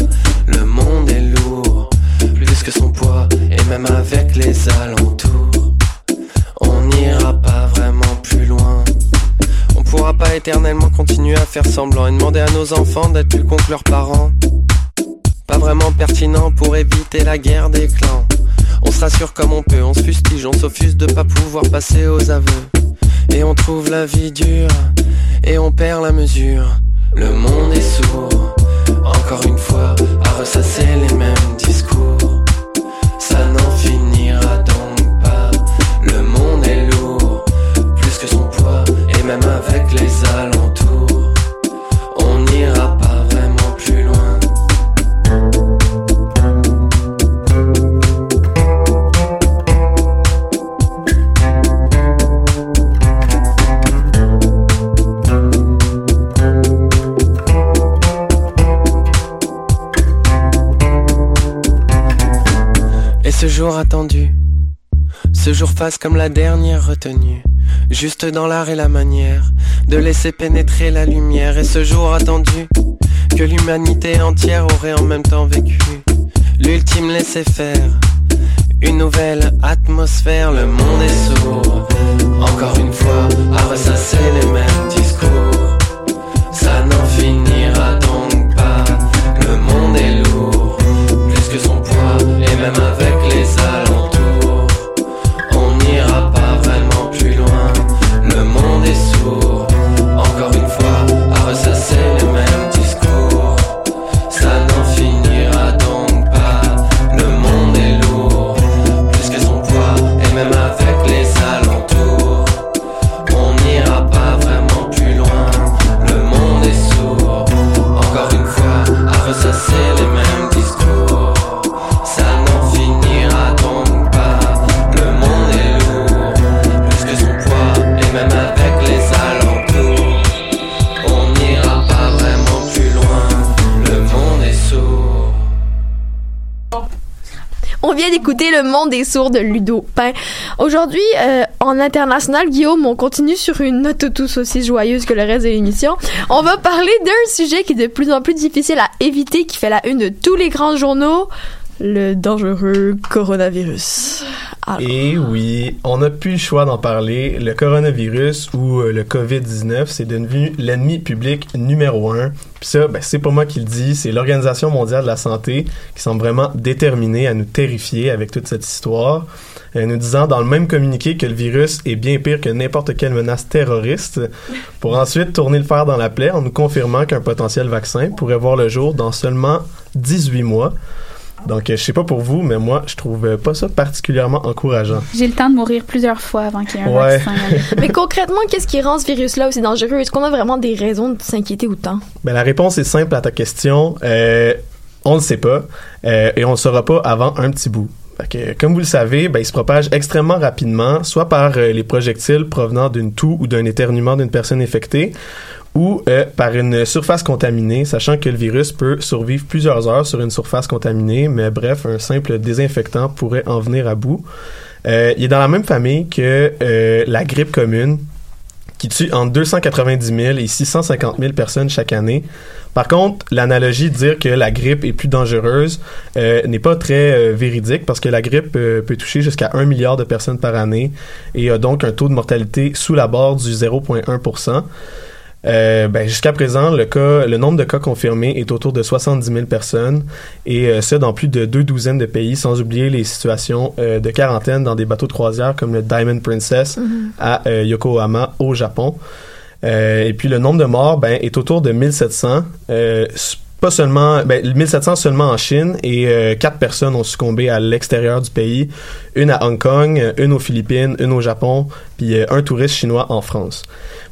Le monde est lourd, plus que son poids, et même avec les alentours. Pourra pas éternellement continuer à faire semblant et demander à nos enfants d'être plus con que leurs parents. Pas vraiment pertinent pour éviter la guerre des clans. On se rassure comme on peut, on se fustige, on s'offuse de pas pouvoir passer aux aveux. Et on trouve la vie dure, et on perd la mesure. Le monde est sourd, encore une fois, à ressasser les mêmes discours. Attendu, ce jour fasse comme la dernière retenue, juste dans l'art et la manière de laisser pénétrer la lumière. Et ce jour attendu, que l'humanité entière aurait en même temps vécu, l'ultime laisser faire, une nouvelle atmosphère. Le monde est sourd, encore une fois, à ressasser les mêmes discours. Ça n'en D'écouter Le Monde des sourds de Ludo Pain. Aujourd'hui, euh, en international, Guillaume, on continue sur une note tous aussi joyeuse que le reste de l'émission. On va parler d'un sujet qui est de plus en plus difficile à éviter, qui fait la une de tous les grands journaux, le dangereux coronavirus. Et oui, on n'a plus le choix d'en parler. Le coronavirus ou euh, le COVID-19, c'est devenu l'ennemi public numéro un. Puis ça, ben, c'est pas moi qui le dis, c'est l'Organisation mondiale de la santé qui semble vraiment déterminée à nous terrifier avec toute cette histoire, euh, nous disant dans le même communiqué que le virus est bien pire que n'importe quelle menace terroriste, pour ensuite tourner le fer dans la plaie en nous confirmant qu'un potentiel vaccin pourrait voir le jour dans seulement 18 mois. Donc, euh, je sais pas pour vous, mais moi, je trouve pas ça particulièrement encourageant. J'ai le temps de mourir plusieurs fois avant qu'il y ait un Ouais. vaccin. mais concrètement, qu'est-ce qui rend ce virus-là aussi dangereux? Est-ce qu'on a vraiment des raisons de s'inquiéter autant? Ben, la réponse est simple à ta question. Euh, on ne sait pas euh, et on ne saura pas avant un petit bout. Que, comme vous le savez, ben, il se propage extrêmement rapidement, soit par euh, les projectiles provenant d'une toux ou d'un éternuement d'une personne infectée, ou euh, par une surface contaminée, sachant que le virus peut survivre plusieurs heures sur une surface contaminée, mais bref, un simple désinfectant pourrait en venir à bout. Euh, il est dans la même famille que euh, la grippe commune, qui tue entre 290 000 et 650 000 personnes chaque année. Par contre, l'analogie de dire que la grippe est plus dangereuse euh, n'est pas très euh, véridique parce que la grippe euh, peut toucher jusqu'à 1 milliard de personnes par année et a donc un taux de mortalité sous la barre du 0,1 euh, ben, jusqu'à présent, le cas, le nombre de cas confirmés est autour de 70 000 personnes et euh, ce dans plus de deux douzaines de pays, sans oublier les situations euh, de quarantaine dans des bateaux de croisière comme le Diamond Princess à euh, Yokohama au Japon. Euh, et puis le nombre de morts ben, est autour de 1700. Pas seulement, ben, 1700 seulement en Chine et euh, quatre personnes ont succombé à l'extérieur du pays. Une à Hong Kong, une aux Philippines, une au Japon, puis euh, un touriste chinois en France.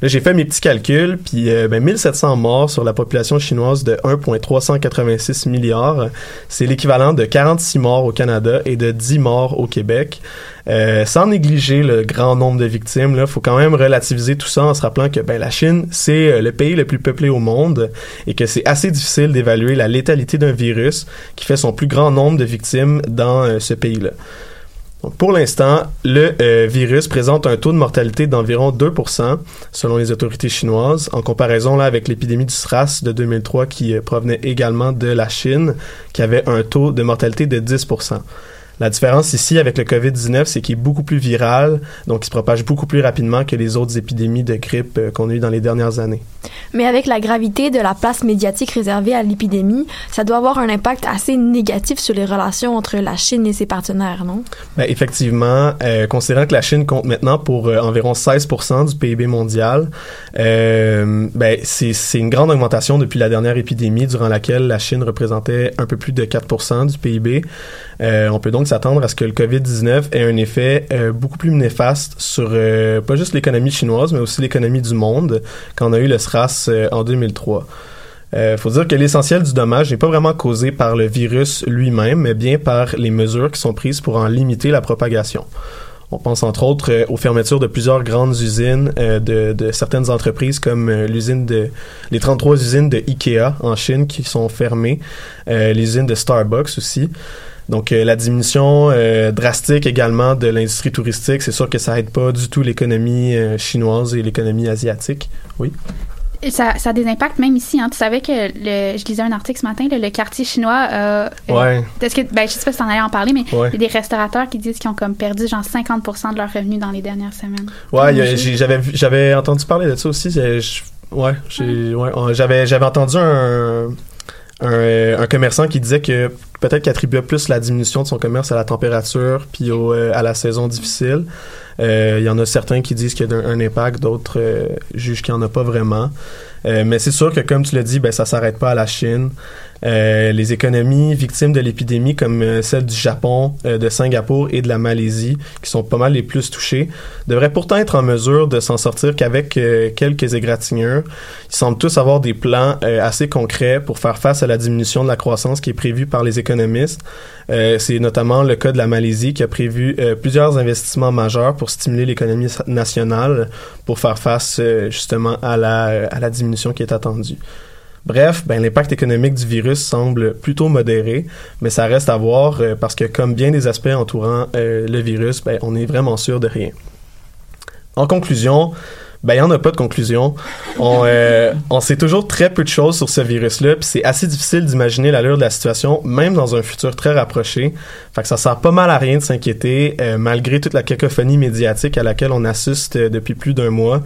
J'ai fait mes petits calculs, puis euh, ben, 1700 morts sur la population chinoise de 1,386 milliards. C'est l'équivalent de 46 morts au Canada et de 10 morts au Québec. Euh, sans négliger le grand nombre de victimes, il faut quand même relativiser tout ça en se rappelant que ben, la Chine, c'est euh, le pays le plus peuplé au monde et que c'est assez difficile d'évaluer la létalité d'un virus qui fait son plus grand nombre de victimes dans euh, ce pays-là. Pour l'instant, le euh, virus présente un taux de mortalité d'environ 2% selon les autorités chinoises, en comparaison là, avec l'épidémie du SRAS de 2003 qui provenait également de la Chine, qui avait un taux de mortalité de 10%. La différence ici avec le COVID-19, c'est qu'il est beaucoup plus viral, donc il se propage beaucoup plus rapidement que les autres épidémies de grippe euh, qu'on a eues dans les dernières années. Mais avec la gravité de la place médiatique réservée à l'épidémie, ça doit avoir un impact assez négatif sur les relations entre la Chine et ses partenaires, non? Ben, effectivement, euh, considérant que la Chine compte maintenant pour euh, environ 16% du PIB mondial, euh, ben, c'est c'est une grande augmentation depuis la dernière épidémie durant laquelle la Chine représentait un peu plus de 4% du PIB. Euh, on peut donc s'attendre à ce que le COVID-19 ait un effet euh, beaucoup plus néfaste sur euh, pas juste l'économie chinoise, mais aussi l'économie du monde on a eu le SRAS euh, en 2003. Euh, faut dire que l'essentiel du dommage n'est pas vraiment causé par le virus lui-même, mais bien par les mesures qui sont prises pour en limiter la propagation. On pense entre autres euh, aux fermetures de plusieurs grandes usines de, de certaines entreprises comme l'usine de les 33 usines de Ikea en Chine qui sont fermées, les usines de Starbucks aussi. Donc euh, la diminution euh, drastique également de l'industrie touristique, c'est sûr que ça aide pas du tout l'économie euh, chinoise et l'économie asiatique. Oui. Ça, ça a des impacts même ici. Hein. Tu savais que le, je lisais un article ce matin, le, le quartier chinois. Euh, euh, Ouais. Est-ce que, ben, je sais pas si t'en allais en parler, mais Ouais. il y a des restaurateurs qui disent qu'ils ont comme perdu genre 50% de leurs revenus dans les dernières semaines. Ouais, j'avais j'avais entendu parler de ça aussi. je- ouais, j'avais j'avais entendu un, un commerçant qui disait que peut-être qu'il attribuait plus la diminution de son commerce à la température puis au, euh, à la saison difficile. Euh, Il y en a certains qui disent qu'il y a un, impact, d'autres euh, jugent qu'il n'y en a pas vraiment. Mais c'est sûr que, comme tu l'as dit, ben, ça s'arrête pas à la Chine. Euh, les économies victimes de l'épidémie, comme euh, celle du Japon, euh, de Singapour et de la Malaisie, qui sont pas mal les plus touchées, devraient pourtant être en mesure de s'en sortir qu'avec quelques égratignures. Ils semblent tous avoir des plans assez concrets pour faire face à la diminution de la croissance qui est prévue par les économistes. C'est notamment le cas de la Malaisie qui a prévu plusieurs investissements majeurs pour stimuler l'économie nationale pour faire face justement à la, à la diminution qui est attendue. Bref, ben, l'impact économique du virus semble plutôt modéré, mais ça reste à voir euh, parce que comme bien des aspects entourant euh, le virus, ben, on n'est vraiment sûr de rien. En conclusion, ben, il n'y en a pas de conclusion. On, euh, on sait toujours très peu de choses sur ce virus-là, puis c'est assez difficile d'imaginer l'allure de la situation, même dans un futur très rapproché. Fait que ça sert pas mal à rien de s'inquiéter, euh, malgré toute la cacophonie médiatique à laquelle on assiste euh, depuis plus d'un mois.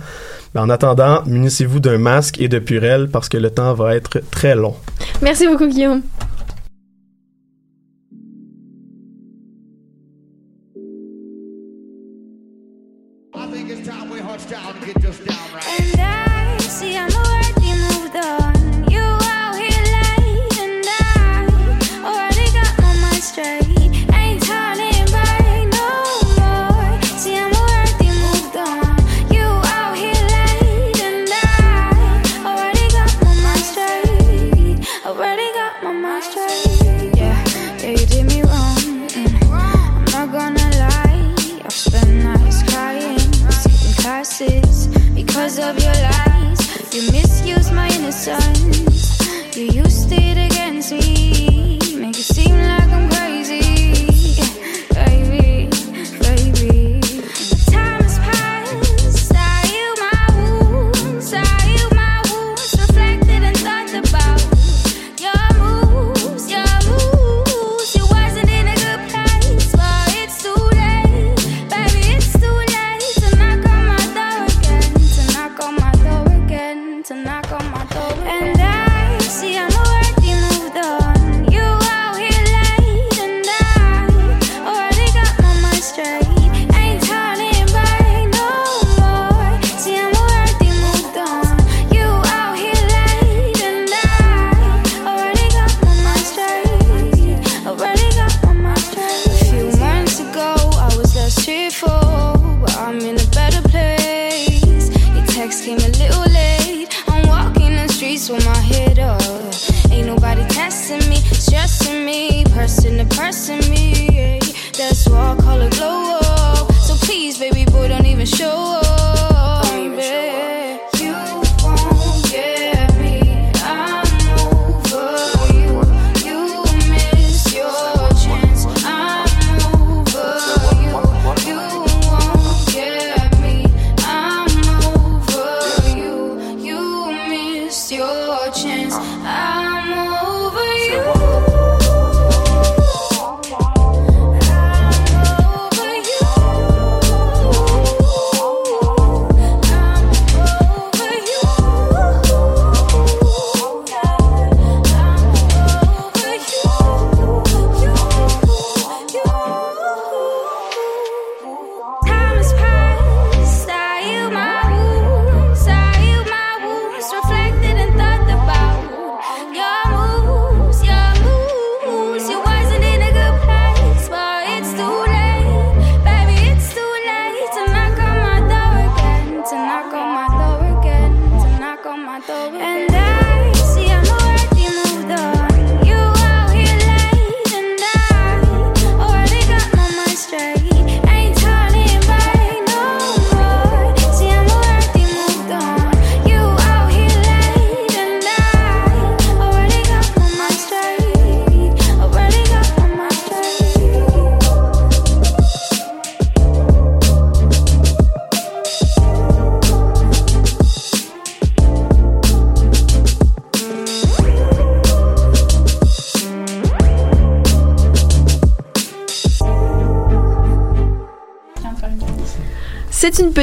Ben, en attendant, munissez-vous d'un masque et de purelles parce que le temps va être très long. Merci beaucoup, Guillaume.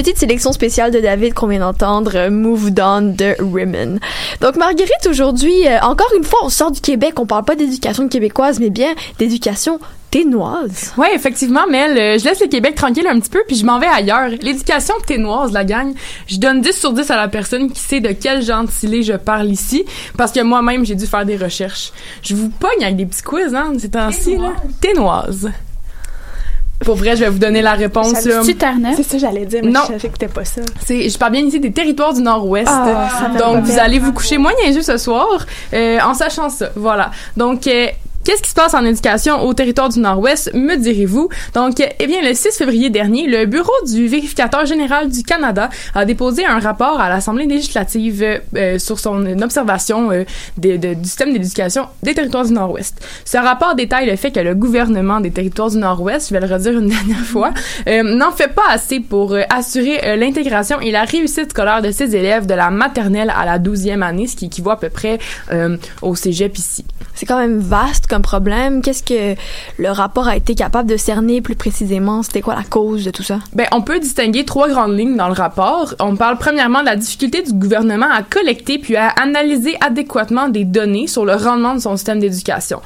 Petite sélection spéciale de David qu'on vient d'entendre, euh, Move Down de Rimmon. Donc Marguerite, aujourd'hui, euh, encore une fois, on sort du Québec, on parle pas d'éducation québécoise, mais bien d'éducation ténoise. Ouais, effectivement, Mel, euh, je laisse le Québec tranquille un petit peu puis je m'en vais ailleurs. L'éducation ténoise, la gang, je donne 10 sur 10 à la personne qui sait de quel gentilé je parle ici parce que moi-même, j'ai dû faire des recherches. Je vous pogne avec des petits quiz, hein, ces temps-ci, là. Ténoise. Pour vrai, je vais vous donner la réponse, Terre-Neuve? C'est ça, j'allais dire, mais Non. je j'écoutais pas ça. C'est, je parle bien ici des territoires du Nord-Ouest. Ah, Donc, vous allez vous coucher moins niaiseux ce soir, euh, en sachant ça. Voilà. Donc, euh, que Qu'est-ce qui se passe en éducation au territoire du Nord-Ouest, me direz-vous? Donc, eh bien, le 6 février dernier, le Bureau du vérificateur général du Canada a déposé un rapport à l'Assemblée législative euh, sur son observation euh, de- de- du système d'éducation des territoires du Nord-Ouest. Ce rapport détaille le fait que le gouvernement des territoires du Nord-Ouest, je vais le redire une dernière fois, euh, n'en fait pas assez pour euh, assurer l'intégration et la réussite scolaire de ses élèves de la maternelle à la 12e année, ce qui équivaut à peu près au cégep ici. C'est quand même vaste comme problème? Qu'est-ce que le rapport a été capable de cerner plus précisément? C'était quoi la cause de tout ça? Ben, on peut distinguer trois grandes lignes dans le rapport. On parle premièrement de la difficulté du gouvernement à collecter puis à analyser adéquatement des données sur le rendement de son système d'éducation.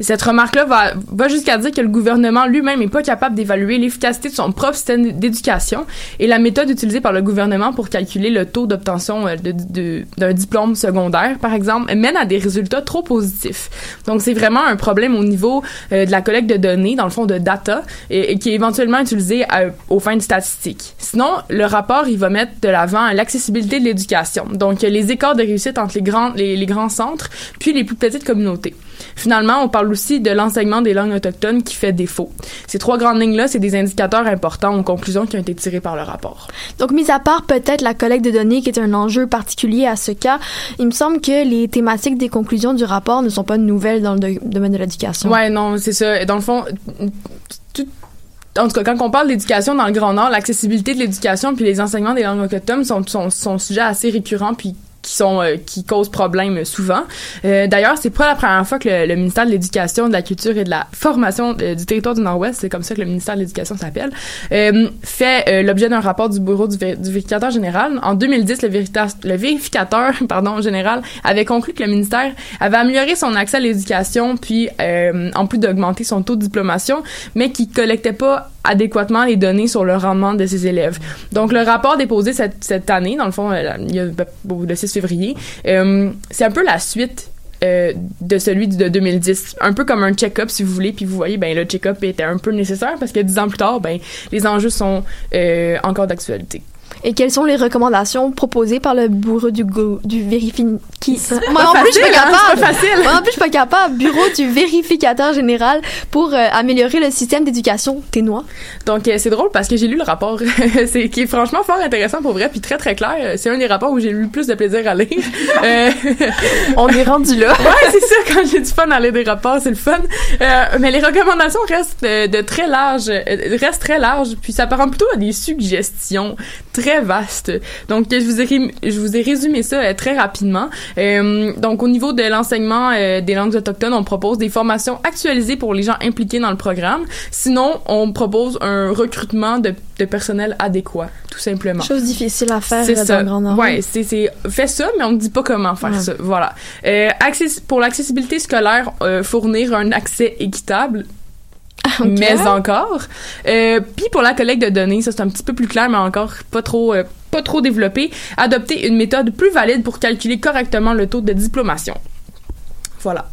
Cette remarque-là va, va jusqu'à dire que le gouvernement lui-même n'est pas capable d'évaluer l'efficacité de son propre système d'éducation et la méthode utilisée par le gouvernement pour calculer le taux d'obtention euh, d'un diplôme secondaire, par exemple, mène à des résultats trop positifs. Donc, c'est vraiment un problème au niveau euh, de la collecte de données, dans le fond de data, et, qui est éventuellement utilisé à- aux fins de statistiques. Sinon, le rapport, il va mettre de l'avant l'accessibilité de l'éducation. Donc, les écarts de réussite entre les grands, les grands centres, puis les plus petites communautés. Finalement, on parle aussi de l'enseignement des langues autochtones qui fait défaut. Ces trois grandes lignes-là, c'est des indicateurs importants aux conclusions qui ont été tirées par le rapport. Donc, mis à part peut-être la collecte de données qui est un enjeu particulier à ce cas, il me semble que les thématiques des conclusions du rapport ne sont pas nouvelles dans le do- domaine de l'éducation. Ouais, non, c'est ça. Dans le fond, tout- en tout cas, quand on parle d'éducation dans le Grand Nord, l'accessibilité de l'éducation puis les enseignements des langues autochtones sont, sont, sont sujets assez récurrents puis qui sont euh, qui causent problème souvent. Euh, D'ailleurs, c'est pas la première fois que le, ministère de l'Éducation, de la Culture et de la Formation euh, du territoire du Nord-Ouest, c'est comme ça que le ministère de l'Éducation s'appelle, euh, fait l'objet d'un rapport du bureau du, vé- du vérificateur général. En 2010, le, le vérificateur pardon général avait conclu que le ministère avait amélioré son accès à l'éducation, puis en plus d'augmenter son taux de diplomation, mais qui collectait pas adéquatement les données sur le rendement de ses élèves. Donc, le rapport déposé cette, cette année, dans le fond, euh, il y a le 6 février, euh, c'est un peu la suite euh, de celui de 2010. Un peu comme un check-up, si vous voulez, puis vous voyez, ben le check-up était un peu nécessaire parce que dix ans plus tard, ben les enjeux sont encore d'actualité. Et quelles sont les recommandations proposées par le bureau du, go- du vérifi... Qui... Moi, en plus, je suis pas hein, capable. Moi, en plus, je suis pas capable. Bureau du vérificateur général pour euh, améliorer le système d'éducation ténois. Donc euh, c'est drôle parce que j'ai lu le rapport, c'est qui est franchement fort intéressant pour vrai, puis très très clair. C'est un des rapports où j'ai eu le plus de plaisir à lire. Euh, On est rendu là. ouais, c'est ça. Quand j'ai du fun à lire des rapports, c'est le fun. Euh, mais les recommandations restent euh, de très large, euh, restent très larges, puis ça parle plutôt à des suggestions très vastes. Donc je vous ai je vous ai résumé ça euh, très rapidement. Euh, donc au niveau de l'enseignement euh, des langues autochtones, on propose des formations actualisées pour les gens impliqués dans le programme. Sinon, on propose un recrutement de, de personnel adéquat, tout simplement. Chose difficile à faire C'est euh, dans ça. le Grand. Ouais, c'est c'est fais ça, mais on ne dit pas comment faire Ouais. ça. Voilà. Euh, access- pour l'accessibilité scolaire, fournir un accès équitable. Mais encore. Euh, Puis pour la collecte de données, ça c'est un petit peu plus clair, mais encore pas trop, euh, pas trop développé. Adopter une méthode plus valide pour calculer correctement le taux de diplomation. Voilà.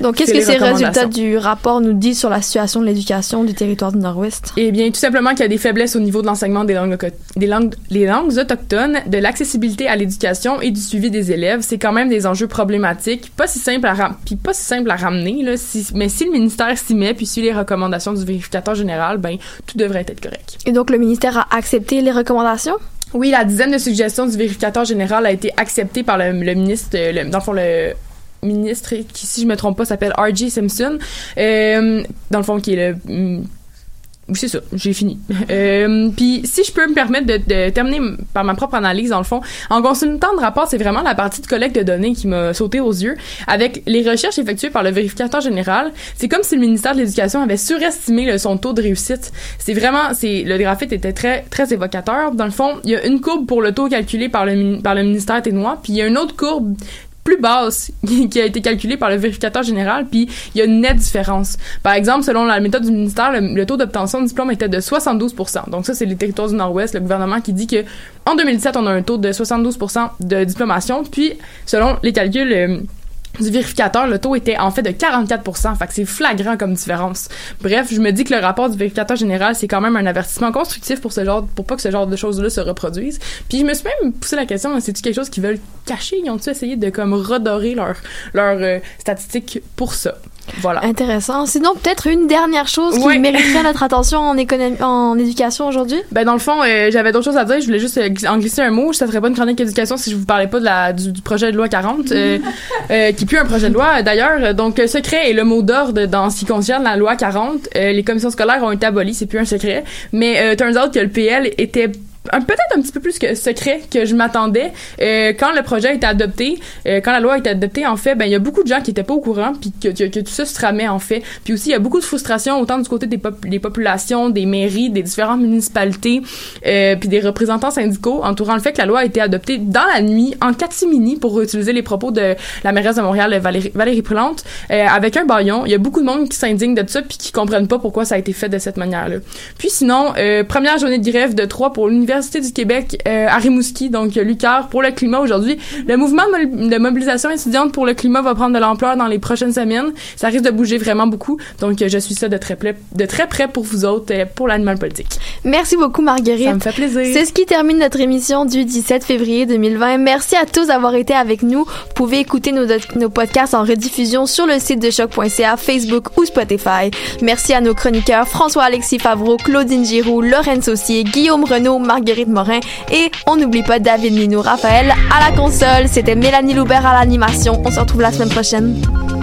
Donc, qu'est-ce que ces résultats du rapport nous disent sur la situation de l'éducation du territoire du Nord-Ouest? Eh bien, tout simplement qu'il y a des faiblesses au niveau de l'enseignement des langues, des langues, les langues autochtones, de l'accessibilité à l'éducation et du suivi des élèves. C'est quand même des enjeux problématiques, pas si simple à puis pas si à ramener là. Si, mais si le ministère s'y met puis suit les recommandations du vérificateur général, ben tout devrait être correct. Et donc, le ministère a accepté les recommandations? Oui, la dizaine de suggestions du vérificateur général a été acceptée par le, le ministre, le- dans le fond, le ministre qui, si je me trompe pas, s'appelle R.J. Simpson, euh, dans le fond, qui est le... oui, c'est ça, j'ai fini. Euh, Puis, si je peux me permettre de, terminer par ma propre analyse, dans le fond, en consultant le rapport, c'est vraiment la partie de collecte de données qui m'a sauté aux yeux. Avec les recherches effectuées par le vérificateur général, c'est comme si le ministère de l'Éducation avait surestimé son taux de réussite. C'est vraiment, c'est le graphite était très très évocateur. Dans le fond, il y a une courbe pour le taux calculé par le par le ministère ténois, puis il y a une autre courbe plus basse qui a été calculée par le vérificateur général, puis il y a une nette différence. Par exemple, selon la méthode du ministère, le, taux d'obtention de diplôme était de 72% Donc ça, c'est les territoires du Nord-Ouest, le gouvernement qui dit que en 2017, on a un taux de 72% de diplomation, puis selon les calculs euh, du vérificateur, le taux était en fait de 44 Fait que c'est flagrant comme différence. Bref, je me dis que le rapport du vérificateur général, c'est quand même un avertissement constructif pour ce genre, pour pas que ce genre de choses-là se reproduisent. Puis je me suis même poussé la question, c'est-tu quelque chose qu'ils veulent cacher? Ils ont-tu essayé de comme redorer leur, leur euh, statistiques pour ça? Voilà. Intéressant. Sinon, peut-être une dernière chose qui mériterait notre attention en, économie, en éducation aujourd'hui. Ben dans le fond, euh, j'avais d'autres choses à dire. Je voulais juste euh, en glisser un mot. Ça serait pas une chronique éducation si je vous parlais pas de la, du, du projet de loi 40, euh, euh, qui plus un projet de loi euh, d'ailleurs. Donc euh, secret est le mot d'ordre dans ce qui concerne la loi 40. Euh, les commissions scolaires ont été abolies, c'est plus un secret. Mais euh, turns out que le PL était peut-être un petit peu plus que secret que je m'attendais. Euh, quand le projet a été adopté euh, quand la loi a été adoptée en fait ben il y a beaucoup de gens qui étaient pas au courant puis que, que, que tout ça se tramait en fait. Puis aussi il y a beaucoup de frustration autant du côté des, pop- des populations des mairies des différentes municipalités euh, puis des représentants syndicaux entourant le fait que la loi a été adoptée dans la nuit en catimini pour utiliser les propos de la mairesse de Montréal Valérie, Valérie Plante euh, avec un baillon il y a beaucoup de monde qui s'indigne de ça puis qui comprennent pas pourquoi ça a été fait de cette manière là puis sinon euh, première journée de grève de trois pour l'université du Québec euh, à Rimouski donc euh, Lucar pour le climat aujourd'hui le mouvement de mo- de mobilisation étudiante pour le climat va prendre de l'ampleur dans les prochaines semaines ça risque de bouger vraiment beaucoup donc euh, je suis ça de très près de très près pour vous autres euh, pour l'animal politique Merci beaucoup, Marguerite. ça me fait plaisir C'est ce qui termine notre émission du 17 février 2020. Merci à tous d'avoir été avec nous. Vous pouvez écouter nos, nos podcasts en rediffusion sur le site de choc.ca, Facebook ou Spotify. Merci à nos chroniqueurs François-Alexis Favreau, Claudine Giroux, Lorraine Saucier, Guillaume Renaud, Marguerite Morin et on n'oublie pas David Minou, Raphaël à la console. C'était Mélanie Loubert à l'animation. On se retrouve la semaine prochaine.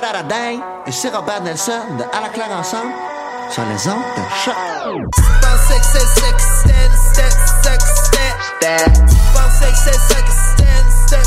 Day! Ici Robert Nelson de À la claire ensemble sur les ondes de choc.